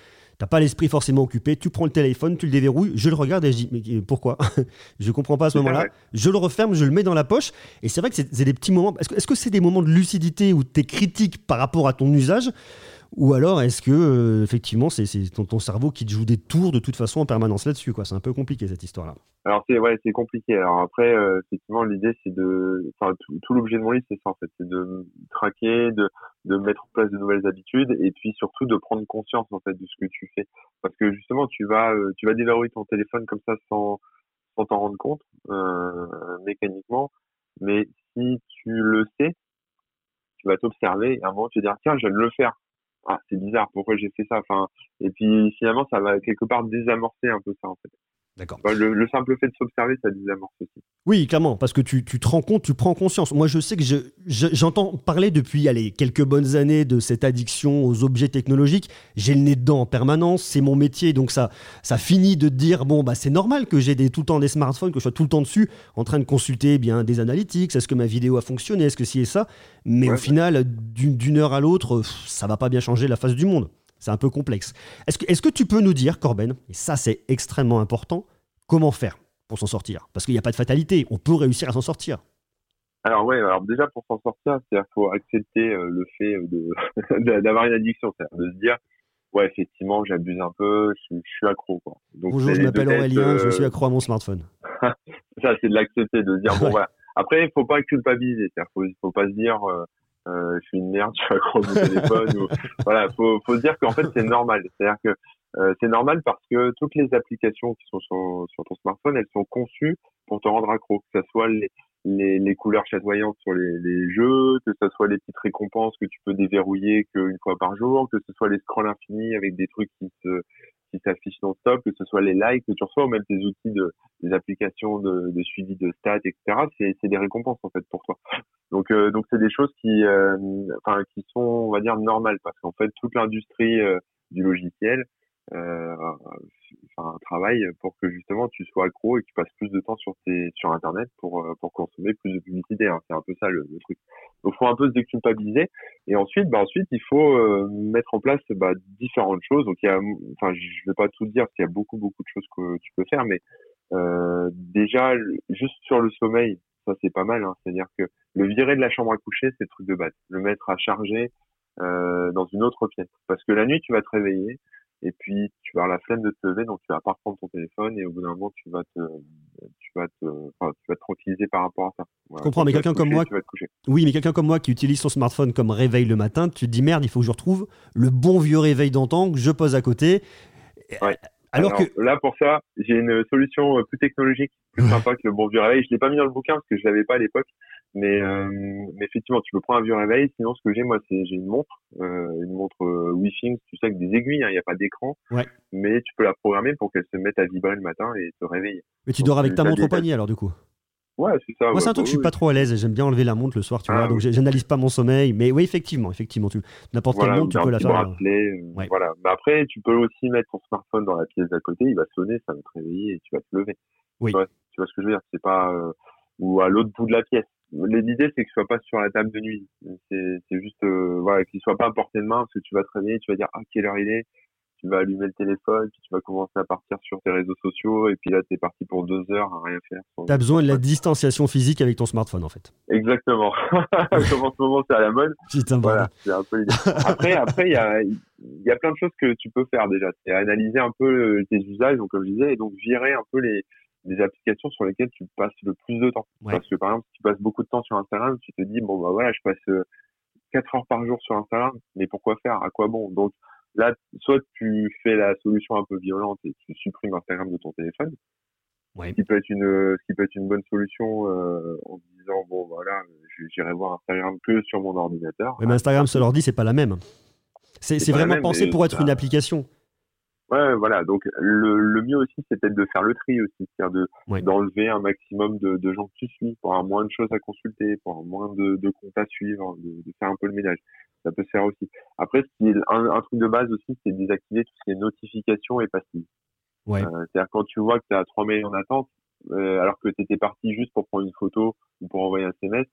n'as pas l'esprit forcément occupé, tu prends le téléphone, tu le déverrouilles, je le regarde et je dis mais pourquoi? Je comprends pas à ce moment-là. Je le referme, je le mets dans la poche et c'est vrai que c'est des petits moments. Est-ce que c'est -ce des moments de lucidité où tu es critique par rapport à ton usage? Ou alors est-ce que euh, effectivement c'est ton, cerveau qui te joue des tours de toute façon en permanence là-dessus C'est un peu compliqué cette histoire-là. Alors c'est ouais c'est compliqué. Alors après euh, effectivement l'idée c'est de enfin tout, l'objet de mon livre c'est ça en fait. C'est de traquer, de de mettre en place de nouvelles habitudes et puis surtout de prendre conscience en fait de ce que tu fais. Parce que justement tu vas euh, tu vas déverrouiller ton téléphone comme ça sans sans t'en rendre compte mécaniquement. Mais si tu le sais tu vas t'observer et à un moment tu vas dire tiens je vais le faire ah, c'est bizarre, pourquoi j'ai fait ça enfin, Et puis finalement, ça va quelque part désamorcer un peu ça en fait. D'accord. Le, simple fait de s'observer, ça désamorce aussi. Oui, clairement, parce que tu, tu, te rends compte, tu prends conscience. Moi, je sais que j'entends parler depuis allez, quelques bonnes années de cette addiction aux objets technologiques. J'ai le nez dedans en permanence, c'est mon métier, donc ça, ça finit de dire bon, bah, c'est normal que j'ai tout le temps des smartphones, que je sois tout le temps dessus, en train de consulter eh bien des analytiques, est-ce que ma vidéo a fonctionné, est-ce que ci et ça. Mais au final, d'une heure à l'autre, ça va pas bien changer la face du monde. C'est un peu complexe. Est-ce que, est que tu peux nous dire, Corben, et ça c'est extrêmement important, comment faire pour s'en sortir? Parce qu'il n'y a pas de fatalité, on peut réussir à s'en sortir. Alors ouais, alors déjà pour s'en sortir, il faut accepter euh, le fait d'avoir une addiction, c'est-à-dire de se dire ouais effectivement j'abuse un peu, je, suis accro quoi. Donc, Bonjour, je m'appelle Aurélien, je euh, suis accro à mon smartphone. ça c'est de l'accepter, de se dire bon voilà. Après il faut pas culpabiliser, c'est-à-dire faut faut pas se dire euh, euh, je suis une merde, je suis accro à mon téléphone. ou, voilà, faut, faut se dire qu'en fait c'est normal. C'est-à-dire que euh, c'est normal parce que toutes les applications qui sont sur, sur, ton smartphone, elles sont conçues pour te rendre accro, que ce soit les, les, les couleurs chatoyantes sur les, les, jeux, que ce soit les petites récompenses que tu peux déverrouiller qu'une fois par jour, que ce soit les scrolls infinis avec des trucs qui se qui s'affichent non-stop, que ce soit les likes que tu reçois ou même tes outils de des applications de, de suivi de stats, etc. C'est c'est des récompenses en fait pour toi. Donc euh, donc c'est des choses qui euh, enfin qui sont on va dire normales parce qu'en fait toute l'industrie euh, du logiciel un travail pour que justement tu sois accro et que tu passes plus de temps sur tes sur internet pour euh, pour consommer plus de publicité hein. c'est un peu ça le, truc. Donc faut un peu se déculpabiliser. Et ensuite bah ensuite il faut euh, mettre en place bah, différentes choses. Donc il y a enfin je vais pas tout dire parce qu'il y a beaucoup beaucoup de choses que tu peux faire mais euh, déjà juste sur le sommeil ça c'est pas mal hein. c'est à dire que le virer de la chambre à coucher c'est le truc de base. Le mettre à charger euh, dans une autre pièce. Parce que la nuit tu vas te réveiller et puis tu vas avoir la flemme de te lever, donc tu vas pas reprendre ton téléphone et au bout d'un moment tu vas te, tu vas te, enfin, tu vas te tranquilliser par rapport à ça. Je comprends, mais quelqu'un comme moi, tu vas te coucher. oui, mais quelqu'un comme moi qui utilise son smartphone comme réveil le matin, tu te dis merde, il faut que je retrouve le bon vieux réveil d'antan que je pose à côté. Ouais. Alors, que là pour ça, j'ai une solution euh, plus technologique, plus sympa que le bon vieux réveil. Je l'ai pas mis dans le bouquin parce que je l'avais pas à l'époque, mais, euh, mais effectivement, tu peux prendre un vieux réveil. Sinon, ce que j'ai moi, c'est j'ai une montre, euh, une montre euh, Wi-Fi, tu sais, avec des aiguilles. hein, Il n'y a pas d'écran, Ouais. mais tu peux la programmer pour qu'elle se mette à vibrer le matin et te réveiller. mais tu dors avec ta t'as montre au poignet alors du coup. Ouais, c'est ça. Moi, ouais, c'est un truc, bah je suis oui. pas trop à l'aise. J'aime bien enlever la montre le soir, tu Ah, vois. Donc, oui. j'ai- j'analyse pas mon sommeil. Mais oui, effectivement, effectivement, tu n'importe quelle Voilà, montre, tu peux la faire. bracelet, euh, Ouais. Voilà. Mais après, tu peux aussi mettre ton smartphone dans la pièce d'à côté, il va sonner, ça va te réveiller et tu vas te lever. Oui. Tu vois, tu vois ce que je veux dire C'est pas euh, ou à l'autre bout de la pièce. L'idée, c'est que ce soit pas sur la table de nuit. C'est c'est juste euh, voilà qu'il soit pas à portée de main parce que tu vas te réveiller, tu vas dire ah quelle heure il est. Tu vas allumer le téléphone, puis tu vas commencer à partir sur tes réseaux sociaux, et puis là, t'es parti pour deux heures à rien faire. sans- Tu as besoin de la distanciation physique avec ton smartphone en fait. Exactement. Comme en ce moment, c'est à la mode. Putain, Voilà, bordel. c'est un peu l'idée. Après, après, il y a, y a plein de choses que tu peux faire déjà. C'est analyser un peu euh, tes usages, donc comme je disais, et donc virer un peu les, les applications sur lesquelles tu passes le plus de temps. Ouais. Parce que par exemple, si tu passes beaucoup de temps sur Instagram, tu te dis bon bah voilà, je passe euh, 4 heures par jour sur Instagram, mais pourquoi faire? À quoi bon? Donc là, soit tu fais la solution un peu violente et tu supprimes Instagram de ton téléphone, Ouais. ce qui peut être une, ce qui peut être une bonne solution euh, en disant bon voilà, j'irai voir Instagram que sur mon ordinateur. Ouais, mais Instagram, seul ordi, c'est pas la même. C'est vraiment même, pensé pour être ça- une application. Ouais, voilà. Donc le, le mieux aussi, c'est peut-être de faire le tri aussi, c'est-à-dire de Ouais. d'enlever un maximum de, de gens que tu suis pour avoir moins de choses à consulter, pour avoir moins de, de comptes à suivre, de, de faire un peu le ménage. Ça peut se faire aussi. Après, ce qui est un, un truc de base aussi, c'est de désactiver tout ce qui est notifications et passives. Ouais. Euh, c'est-à-dire quand tu vois que tu as trois mails en attente, euh, alors que tu étais parti juste pour prendre une photo ou pour envoyer un SMS,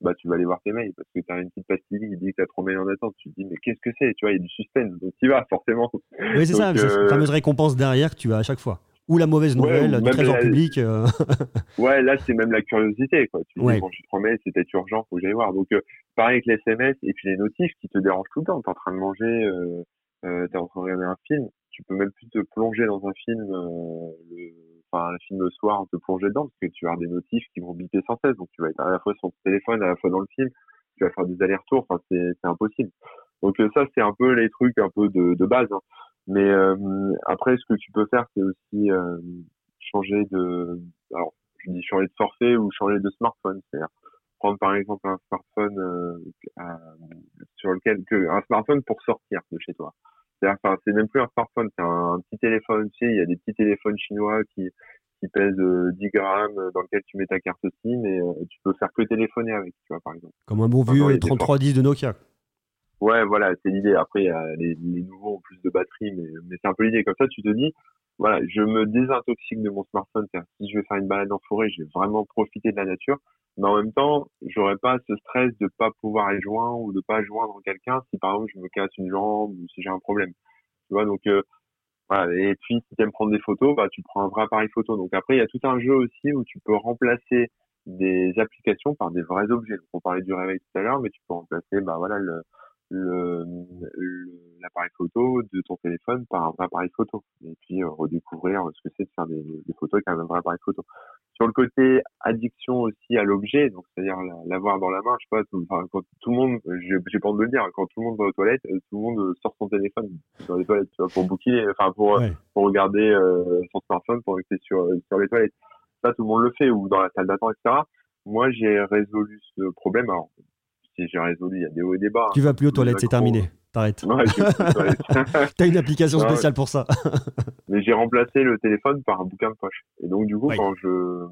bah tu vas aller voir tes mails parce que tu as une petite pastille qui dit que tu as trois mails en attente. Tu te dis mais qu'est-ce que c'est Tu vois, il y a du suspense. Donc tu y vas forcément. Oui, c'est ça, euh, fameuse récompense derrière que tu as à chaque fois. Ou la mauvaise Ouais, nouvelle ou du trésor la- public. euh, Ouais, là, c'est même la curiosité, quoi. Tu te Ouais. dis, bon, je te promets, c'était urgent, faut que j'aille voir. Donc, euh, pareil avec les SMS et puis les notifs qui te dérangent tout le temps. T'es en train de manger, euh, euh, t'es en train de regarder un film. Tu peux même plus te plonger dans un film, euh, le, enfin, un film le soir, te plonger dedans parce que tu vas avoir des notifs qui vont biper sans cesse. Donc, tu vas être à la fois sur ton téléphone, à la fois dans le film. Tu vas faire des allers-retours. Enfin, c'est, impossible. Donc, euh, ça, c'est un peu les trucs un peu de, de base. hein. Mais euh, après, ce que tu peux faire, c'est aussi euh, changer de, alors je dis changer de forfait ou changer de smartphone, c'est-à-dire prendre par exemple un smartphone euh, à- sur lequel que un smartphone pour sortir de chez toi. C'est-à-dire, enfin, c'est même plus un smartphone, c'est un, un petit téléphone. Tu sais, il y a des petits téléphones chinois qui qui pèsent euh, 10 grammes, euh, dans lequel tu mets ta carte SIM et euh, tu peux faire que téléphoner avec, tu vois, par exemple. Comme un bon vieux les 3310 de Nokia. Ouais, voilà, c'est l'idée. Après, a les, les nouveaux ont plus de batterie, mais, c'est un peu l'idée. Comme ça, tu te dis, voilà, je me désintoxique de mon smartphone. Si je vais faire une balade en forêt, je vais vraiment profiter de la nature. Mais en même temps, j'aurais pas ce stress de pas pouvoir être joint ou de pas joindre quelqu'un si par exemple je me casse une jambe ou si j'ai un problème. Tu vois, donc euh, voilà. Et puis, si tu aimes prendre des photos, bah tu prends un vrai appareil photo. Donc après, il y a tout un jeu aussi où tu peux remplacer des applications par des vrais objets. Donc, on parlait du réveil tout à l'heure, mais tu peux remplacer, bah voilà, le- l'appareil photo de ton téléphone par un vrai appareil photo et puis euh, redécouvrir ce que c'est de faire des, des photos avec un vrai appareil photo. Sur le côté addiction aussi à l'objet, donc c'est-à-dire la- l'avoir dans la main, je sais pas, tout, enfin, quand tout le monde, j'ai pas honte de le dire, quand tout le monde va aux toilettes, euh, tout le monde euh, sort son téléphone sur les toilettes, tu vois, pour bouquiner, enfin pour, Ouais. pour regarder euh, son smartphone, pour rester sur sur les toilettes. Ça, tout le monde le fait, ou dans la salle d'attente, etc. Moi, j'ai résolu ce problème. Alors, si j'ai résolu, il y a des hauts et des bas. Tu vas plus aux Le toilettes, c'est terminé. T'arrêtes. Ouais. T'as une application spéciale pour ça. mais j'ai remplacé le téléphone par un bouquin de poche. Et donc du coup, quand je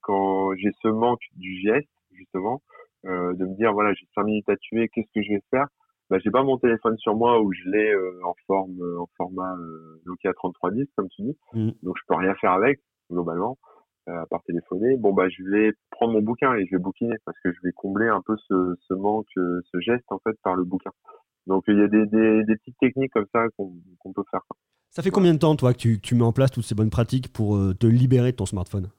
quand j'ai ce manque du geste justement, euh, de me dire voilà j'ai cinq minutes à tuer, qu'est-ce que je vais faire? Bah, j'ai pas mon téléphone sur moi où je l'ai euh, en forme euh, en format euh, Nokia 3310 comme tu dis, Mhm. donc je peux rien faire avec globalement euh, à part téléphoner. Bon bah je vais prendre mon bouquin et je vais bouquiner parce que je vais combler un peu ce, ce manque, euh, ce geste en fait par le bouquin. Donc il y a des, des, des petites techniques comme ça qu'on peut faire. Ça fait combien de temps, toi, que tu, mets en place toutes ces bonnes pratiques pour euh, te libérer de ton smartphone?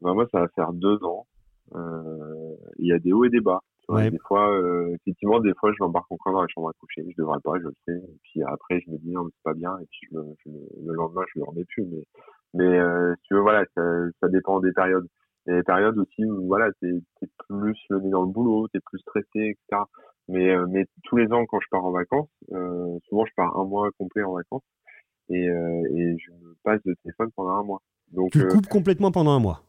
Bah, moi, ça va faire deux ans. Euh, Il y a des hauts et des bas. Ouais. Des fois, euh, effectivement, des fois, je m'embarque encore dans la chambre à coucher. Je devrais pas, je le sais. Et puis après, je me dis non, c'est pas bien. Et puis je me, je me- le lendemain, je le remets plus. Mais, mais euh, si tu veux, voilà, ça dépend des périodes. Il y a des périodes aussi où voilà, t'es es plus le nez dans le boulot, t'es plus stressé, etc. Mais, euh, mais tous les ans, quand je pars en vacances, euh, souvent je pars un mois complet en vacances et, euh, et je me passe de téléphone pendant un mois. Donc Tu euh, coupes complètement pendant un mois?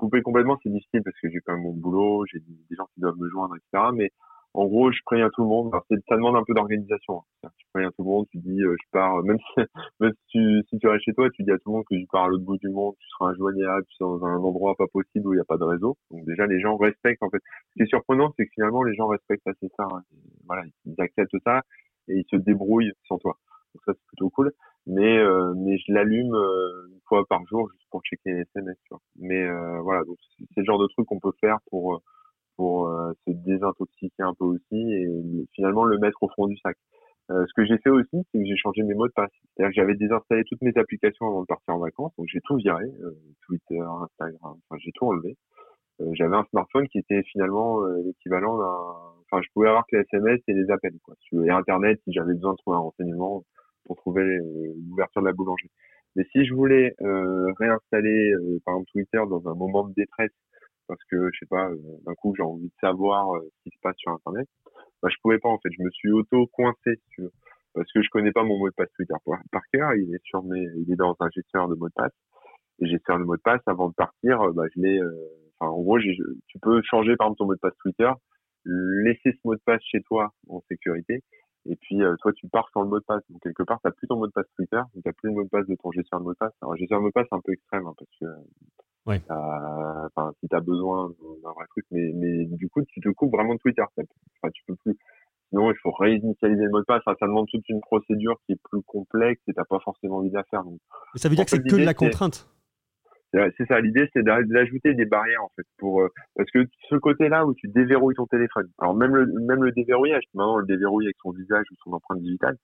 couper complètement, c'est difficile parce que j'ai quand même mon boulot, j'ai des gens qui doivent me joindre, etc. Mais en gros, je préviens tout le monde. Alors, ça demande un peu d'organisation. hein. Préviens tout le monde, tu dis, euh, je pars, même si, même si tu, si tu restes chez toi, tu dis à tout le monde que tu pars à l'autre bout du monde, tu seras injoignable, tu seras dans un endroit pas possible où il n'y a pas de réseau. Donc déjà, les gens respectent, en fait. Ce qui est surprenant, c'est que finalement, les gens respectent assez ça. hein. Voilà, ils acceptent ça et ils se débrouillent sans toi. Donc ça, c'est plutôt cool. Mais, euh, mais je l'allume euh, une fois par jour juste pour checker les SMS, tu vois. Mais euh, voilà, donc c'est le genre de truc qu'on peut faire pour, euh, pour euh, se désintoxiquer un peu aussi et finalement le mettre au fond du sac. Euh, ce que j'ai fait aussi, c'est que j'ai changé mes mots de passe. C'est-à-dire que j'avais désinstallé toutes mes applications avant de partir en vacances, donc j'ai tout viré, euh, Twitter, Instagram, enfin j'ai tout enlevé. Euh, j'avais un smartphone qui était finalement euh, l'équivalent d'un... Enfin, je pouvais avoir que les SMS et les appels, quoi. Et Internet, si j'avais besoin de trouver un renseignement pour trouver euh, l'ouverture de la boulangerie. Mais si je voulais réinstaller, par exemple, Twitter dans un moment de détresse, parce que, je sais pas, d'un coup, j'ai envie de savoir ce qui se passe sur Internet, bah, je pouvais pas, en fait. Je me suis auto-coincé, si tu veux. Parce que je connais pas mon mot de passe Twitter par, cœur. Il est sur mes, il est dans un gestionnaire de mot de passe. Et gestionnaire de mot de passe, avant de partir, euh, bah, je l'ai, euh, enfin, en gros, tu peux changer, par exemple, ton mot de passe Twitter, laisser ce mot de passe chez toi en sécurité. Et puis, euh, toi, tu pars sans le mot de passe. Donc, quelque part, t'as plus ton mot de passe Twitter, donc t'as plus le mot de passe de ton gestionnaire de mot de passe. Alors, gestionnaire de mot de passe, c'est un peu extrême, hein, parce que, euh, Ouais. t'as- enfin, si t'as besoin d'un vrai truc, mais, mais du coup, tu te coupes vraiment de Twitter. Enfin, tu peux plus. Sinon, il faut réinitialiser le mot de passe. Enfin, ça demande toute une procédure qui est plus complexe et t'as pas forcément envie de la faire. Donc, Ça veut dire que c'est que de la contrainte. c'est ça, l'idée c'est d'a- d'ajouter des barrières en fait pour euh, parce que ce côté-là où tu déverrouilles ton téléphone. Alors même le même le déverrouillage, maintenant on le déverrouille avec son visage ou son empreinte digitale.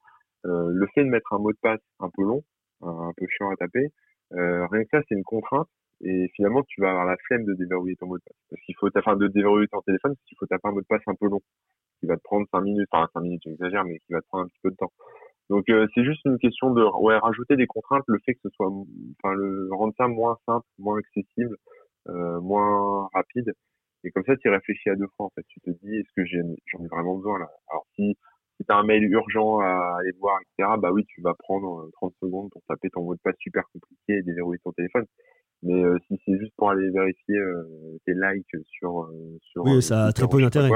Euh, le fait de mettre un mot de passe un peu long, un, un peu chiant à taper, euh, rien que ça c'est une contrainte et finalement tu vas avoir la flemme de déverrouiller ton mot de passe parce qu'il faut enfin de déverrouiller ton téléphone parce qu'il faut taper un mot de passe un peu long qui va te prendre 5 minutes, enfin 5 minutes j'exagère mais qui va te prendre un petit peu de temps. Donc euh, c'est juste une question de ouais rajouter des contraintes, le fait que ce soit enfin le rendre ça moins simple, moins accessible, euh, moins rapide. Et comme ça tu réfléchis à deux fois en fait. Tu te dis est-ce que j'en ai vraiment besoin là? Alors si si t'as un mail urgent à aller voir, etc., bah oui, tu vas prendre euh, 30 secondes pour taper ton mot de passe super compliqué et déverrouiller ton téléphone. Mais euh, si c'est juste pour aller vérifier euh, tes likes sur euh, sur Oui, ça a très peu d'intérêt.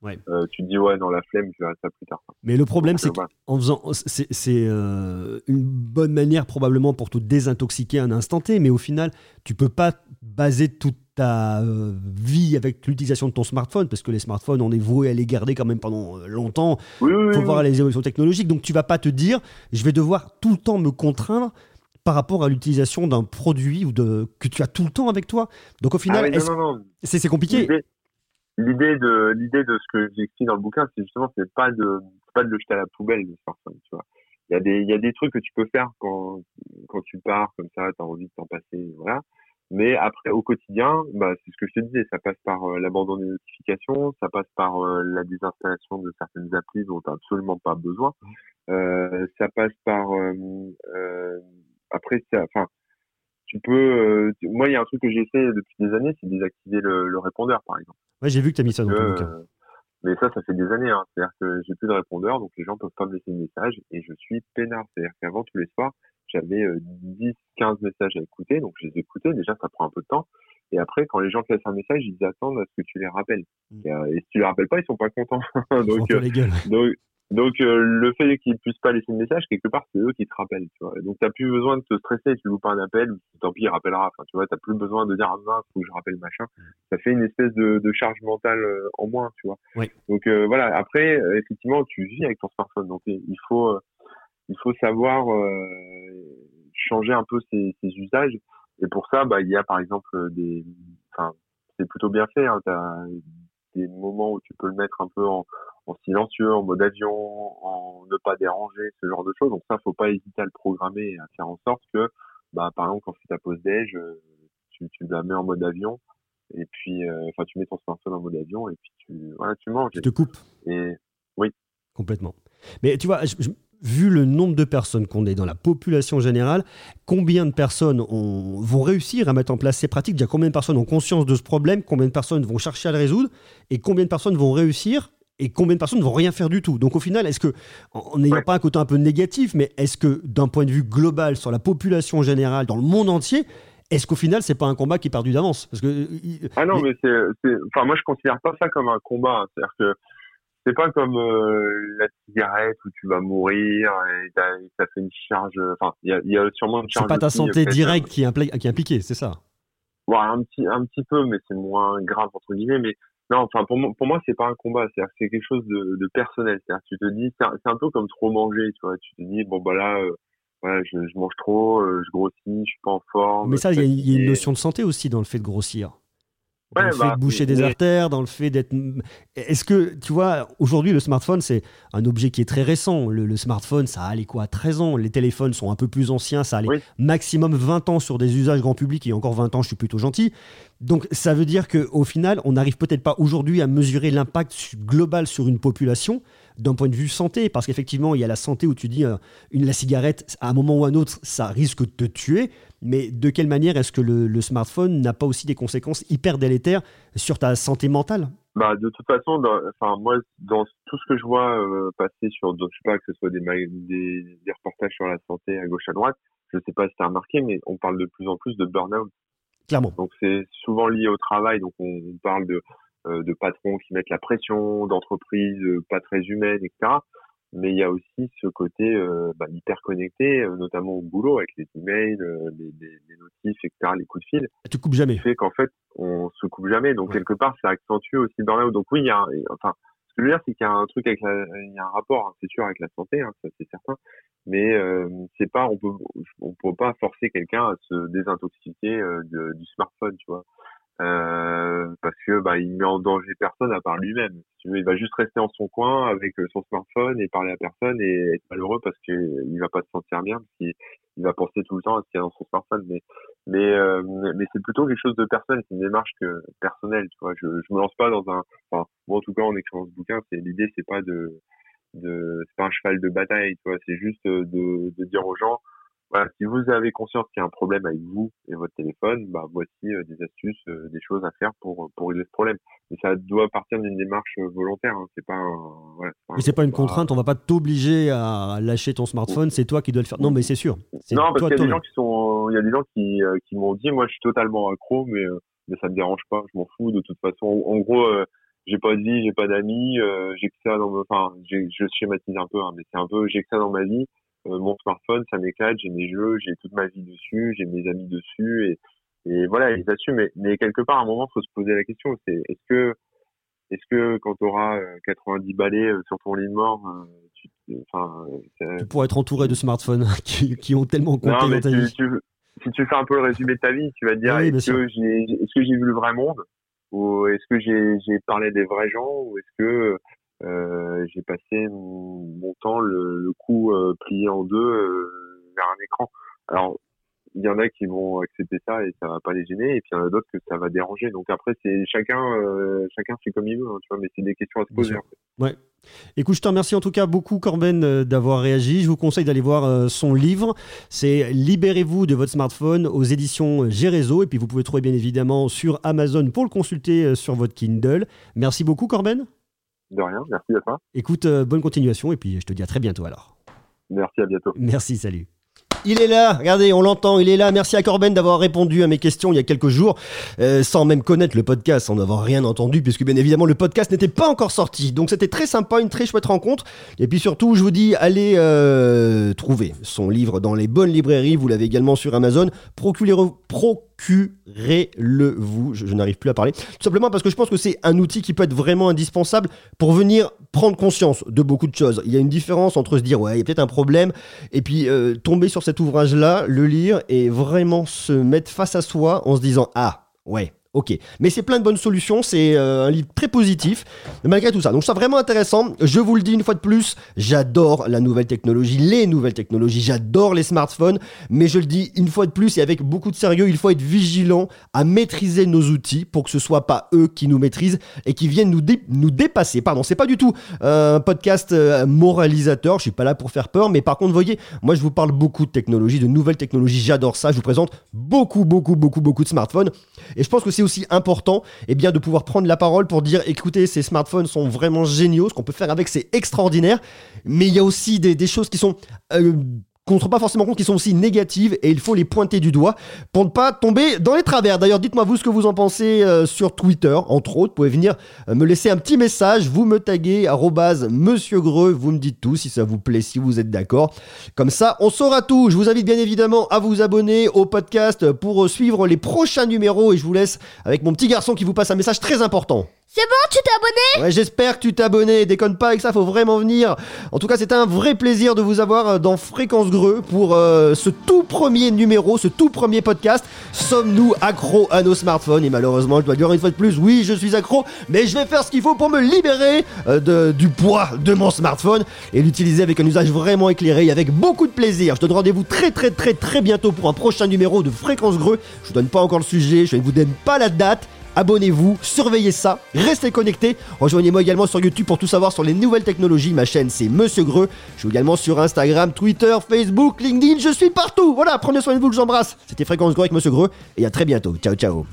Ouais. euh, tu te dis ouais dans la flemme, je verrai ça plus tard. Mais le problème, c'est qu'en faisant, c'est euh, une bonne manière probablement pour te désintoxiquer un instant T, mais au final, tu peux pas baser toute ta euh, vie avec l'utilisation de ton smartphone, parce que les smartphones, on est voué à les garder quand même pendant longtemps. Oui, oui, Il faut oui, voir oui. les évolutions technologiques. Donc tu vas pas te dire, je vais devoir tout le temps me contraindre par rapport à l'utilisation d'un produit ou de, que tu as tout le temps avec toi. Donc au Ah final, non. c'est compliqué? L'idée- de l'idée de ce que j'explique dans le bouquin, c'est justement c'est pas de pas de le jeter à la poubelle tu vois. Il y a des il y a des trucs que tu peux faire quand quand tu pars comme ça, tu as envie de t'en passer, voilà. Mais après au quotidien, bah c'est ce que je te disais, ça passe par euh, l'abandon des notifications, ça passe par euh, la désinstallation de certaines applis dont tu absolument pas besoin. Euh, ça passe par après enfin tu peux euh, moi il y a un truc que j'ai fait depuis des années, c'est désactiver le, le répondeur par exemple. Ouais, j'ai vu que tu as mis ça dans ton Euh, bouquin. mais ça, ça fait des années. Hein. C'est-à-dire que j'ai plus de répondeur, donc les gens peuvent pas me laisser de messages et je suis peinard. C'est-à-dire qu'avant, tous les soirs, j'avais euh, 10, 15 messages à écouter, donc je les écoutais. Déjà, ça prend un peu de temps. Et après, quand les gens te laissent un message, ils attendent à ce que tu les rappelles. Mm. Et, euh, si tu les rappelles pas, ils sont pas contents. Donc, euh, les gueules. donc, donc euh, le fait qu'ils puissent pas laisser de message, quelque part, c'est eux qui te rappellent. Tu vois. Donc, t'as plus besoin de te stresser si tu loupes un appel, ou tant pis, il rappellera. Enfin, tu vois, t'as plus besoin de dire ah mince, faut que je rappelle machin. Ça fait une espèce de, de charge mentale euh, en moins, tu vois. Oui. Donc euh, voilà. Après, euh, effectivement, tu vis avec ton smartphone, donc il faut euh, il faut savoir euh, changer un peu ses, ses usages. Et pour ça, bah, il y a par exemple des, enfin, c'est plutôt bien fait. Hein, t'as des moments où tu peux le mettre un peu en, en silencieux, en mode avion, en ne pas déranger, ce genre de choses. Donc ça, faut pas hésiter à le programmer et à faire en sorte que, bah, par exemple, quand c'est ta pause déj, euh, tu, tu la mets en mode avion et puis euh, enfin tu mets ton smartphone en mode avion et puis tu voilà tu manges. Tu te coupes. Et oui. Complètement. Mais tu vois, vu le nombre de personnes qu'on est dans la population générale, combien de personnes vont réussir à mettre en place ces pratiques? Déjà, combien de personnes ont conscience de ce problème? Combien de personnes vont chercher à le résoudre? Et combien de personnes vont réussir? Et combien de personnes ne vont rien faire du tout? Donc au final, est-ce que, en n'ayant pas un côté un peu négatif, mais est-ce que d'un point de vue global sur la population générale, dans le monde entier, est-ce qu'au final, c'est pas un combat qui est perdu d'avance? Parce que ah non, mais c'est, enfin moi je considère pas ça comme un combat. Hein. C'est-à-dire que c'est pas comme euh, la cigarette où tu vas mourir et, ça fait une charge. Enfin, il y a, sûrement une charge. C'est pas ta santé directe qui est, qui est impliquée, c'est ça? Ouais, un petit, un petit peu, mais c'est moins grave entre guillemets. Mais non, enfin pour moi, pour moi c'est pas un combat, c'est c'est quelque chose de, de personnel. C'est-à-dire tu te dis, c'est un, peu comme trop manger, tu vois. Tu te dis bon bah là, euh, voilà, je, je, mange trop, euh, je grossis, je suis pas en forme. Mais ça, il y, a une notion de santé aussi dans le fait de grossir dans le fait bah, de boucher des artères, dans le fait d'être. Est-ce que, tu vois, aujourd'hui, le smartphone, c'est un objet qui est très récent. Le, smartphone, ça a allé quoi 13 ans? Les téléphones sont un peu plus anciens, ça a allé maximum 20 ans sur des usages grand public, et encore 20 ans, je suis plutôt gentil. Donc, ça veut dire qu'au final, on n'arrive peut-être pas aujourd'hui à mesurer l'impact global sur une population d'un point de vue santé, parce qu'effectivement, il y a la santé où tu dis, euh, une, la cigarette, à un moment ou à un autre, ça risque de te tuer. Mais de quelle manière est-ce que le, smartphone n'a pas aussi des conséquences hyper délétères sur ta santé mentale? Bah, de toute façon, enfin moi, dans tout ce que je vois euh, passer sur, je sais pas que ce soit des, des, des, reportages sur la santé à gauche à droite, je sais pas si tu as remarqué, mais on parle de plus en plus de burn-out. Clairement. Donc c'est souvent lié au travail. Donc on, parle de, de patrons qui mettent la pression, d'entreprises euh, pas très humaines, etc mais il y a aussi ce côté euh, bah, hyper connecté, euh, notamment au boulot avec les emails, euh, les, les, les, notifs, etc., les coups de fil. Tu coupes jamais. Qui fait qu'en fait, on se coupe jamais. Donc quelque part, ça accentue aussi le burn-out. Donc oui, il y a, enfin, ce que je veux dire, c'est qu'il y a un truc avec la, il y a un rapport, hein, c'est sûr, avec la santé, hein, ça c'est certain. Mais euh, c'est pas, on peut, on peut pas forcer quelqu'un à se désintoxiquer de, du smartphone, tu vois. Euh, parce que bah, il met en danger personne à part lui-même. il va juste rester en son coin avec euh, son smartphone et parler à personne et être malheureux parce que il va pas se sentir bien, parce qu'il il va penser tout le temps à ce qu'il y a dans son smartphone. Mais mais euh, mais c'est plutôt quelque chose de personnel, c'est une démarche que personnelle. Tu vois, je je me lance pas dans un. Enfin, moi en tout cas en écrivant ce bouquin, c'est l'idée, c'est pas de de c'est pas un cheval de bataille. Tu vois, c'est juste de de dire aux gens voilà, si vous avez conscience qu'il y a un problème avec vous et votre téléphone, bah voici euh, des astuces, euh, des choses à faire pour pour régler ce problème. Mais ça doit partir d'une démarche euh, volontaire. Hein. C'est pas. Un, voilà, mais c'est pas une contrainte. On va pas t'obliger à lâcher ton smartphone. C'est toi qui dois le faire. Non, mais c'est sûr. Non, parce qu'il y a des gens qui sont. Il y a des gens qui qui m'ont dit, moi, je suis totalement accro, mais mais ça me dérange pas. Je m'en fous de toute façon. En, gros. j'ai pas de vie, j'ai pas d'amis, j'ai que ça dans, enfin, je schématise un peu, hein, mais c'est un peu, j'ai que ça dans ma vie euh, mon smartphone, ça m'éclate, j'ai mes jeux, j'ai toute ma vie dessus, j'ai mes amis dessus et, et voilà, ils assument. Mais, mais quelque part, à un moment, faut se poser la question, c'est est-ce que est-ce que quand tu auras 90 balais euh, sur ton lit de mort, euh, tu, enfin, tu pourrais être entouré de smartphones qui, qui ont tellement compté dans ta vie. si tu fais un peu le résumé de ta vie, tu vas te dire est-ce que j'ai vu le vrai monde? Ou est-ce que j'ai parlé des vrais gens? Ou est-ce que euh, j'ai passé mon, temps le, le cou euh, plié en deux euh, vers un écran. Alors il y en a qui vont accepter ça et ça va pas les gêner et puis il y en a d'autres que ça va déranger donc après c'est chacun chacun fait comme il veut hein, tu vois mais c'est des questions à se poser en fait. ouais Écoute, je te remercie en tout cas beaucoup, Corben, d'avoir réagi. Je vous conseille d'aller voir son livre. C'est Libérez-vous de votre smartphone aux éditions Gérézo. Et puis vous pouvez trouver bien évidemment sur Amazon pour le consulter sur votre Kindle. Merci beaucoup, Corben. De rien, merci à toi. Écoute, euh, bonne continuation et puis je te dis à très bientôt alors. Merci, à bientôt. Merci, salut. Il est là, regardez, on l'entend, il est là. Merci à Corben d'avoir répondu à mes questions il y a quelques jours, euh, sans même connaître le podcast, sans avoir rien entendu, puisque bien évidemment le podcast n'était pas encore sorti. Donc c'était très sympa, une très chouette rencontre. Et puis surtout, je vous dis, allez euh, trouver son livre dans les bonnes librairies. Vous l'avez également sur Amazon. Procurez-le. Procurez-le-vous, je, n'arrive plus à parler. Tout simplement parce que je pense que c'est un outil qui peut être vraiment indispensable pour venir prendre conscience de beaucoup de choses. Il y a une différence entre se dire, ouais, il y a peut-être un problème, et puis euh, tomber sur cet ouvrage-là, le lire et vraiment se mettre face à soi en se disant, ah, ouais, Ok, mais c'est plein de bonnes solutions, c'est euh, un livre très positif, malgré tout ça. Donc, ça vraiment intéressant. Je vous le dis une fois de plus, j'adore la nouvelle technologie, les nouvelles technologies, j'adore les smartphones, mais je le dis une fois de plus et avec beaucoup de sérieux, il faut être vigilant à maîtriser nos outils pour que ce soit pas eux qui nous maîtrisent et qui viennent nous, dépasser. Pardon, c'est pas du tout euh, un podcast euh, moralisateur, je suis pas là pour faire peur, mais par contre, voyez, moi je vous parle beaucoup de technologie, de nouvelles technologies, j'adore ça, je vous présente beaucoup, beaucoup, beaucoup, beaucoup de smartphones et je pense que c'est aussi important eh bien, de pouvoir prendre la parole pour dire écoutez, ces smartphones sont vraiment géniaux, ce qu'on peut faire avec c'est extraordinaire, mais il y a aussi des, choses qui sont euh, qu'on ne se rend pas forcément compte qu'ils sont aussi négatives et il faut les pointer du doigt pour ne pas tomber dans les travers. D'ailleurs, dites-moi vous ce que vous en pensez euh, sur Twitter, entre autres. Vous pouvez venir euh, me laisser un petit message, vous me taguez Monsieur Greux, vous me dites tout si ça vous plaît, si vous êtes d'accord. Comme ça, on saura tout. Je vous invite bien évidemment à vous abonner au podcast pour euh, suivre les prochains numéros et je vous laisse avec mon petit garçon qui vous passe un message très important. C'est bon, tu t'es abonné Ouais, j'espère que tu t'es abonné. Déconne pas avec ça, faut vraiment venir. En tout cas, c'était un vrai plaisir de vous avoir euh, dans Fréquence Greux pour euh, ce tout premier numéro, ce tout premier podcast. Sommes-nous accros à nos smartphones? Et malheureusement, je dois dire une fois de plus, oui, je suis accro, mais je vais faire ce qu'il faut pour me libérer euh, du poids de mon smartphone et l'utiliser avec un usage vraiment éclairé et avec beaucoup de plaisir. Je donne rendez-vous très très très très bientôt pour un prochain numéro de Fréquence Greux. Je vous donne pas encore le sujet, je ne vous donne pas la date abonnez-vous, surveillez ça, restez connectés. Rejoignez-moi également sur YouTube pour tout savoir sur les nouvelles technologies. Ma chaîne c'est Monsieur Greux. Je suis également sur Instagram, Twitter, Facebook, LinkedIn, je suis partout. Voilà, prenez soin de vous, je vous embrasse. C'était Fréquence Greux avec Monsieur Greux et à très bientôt. Ciao ciao.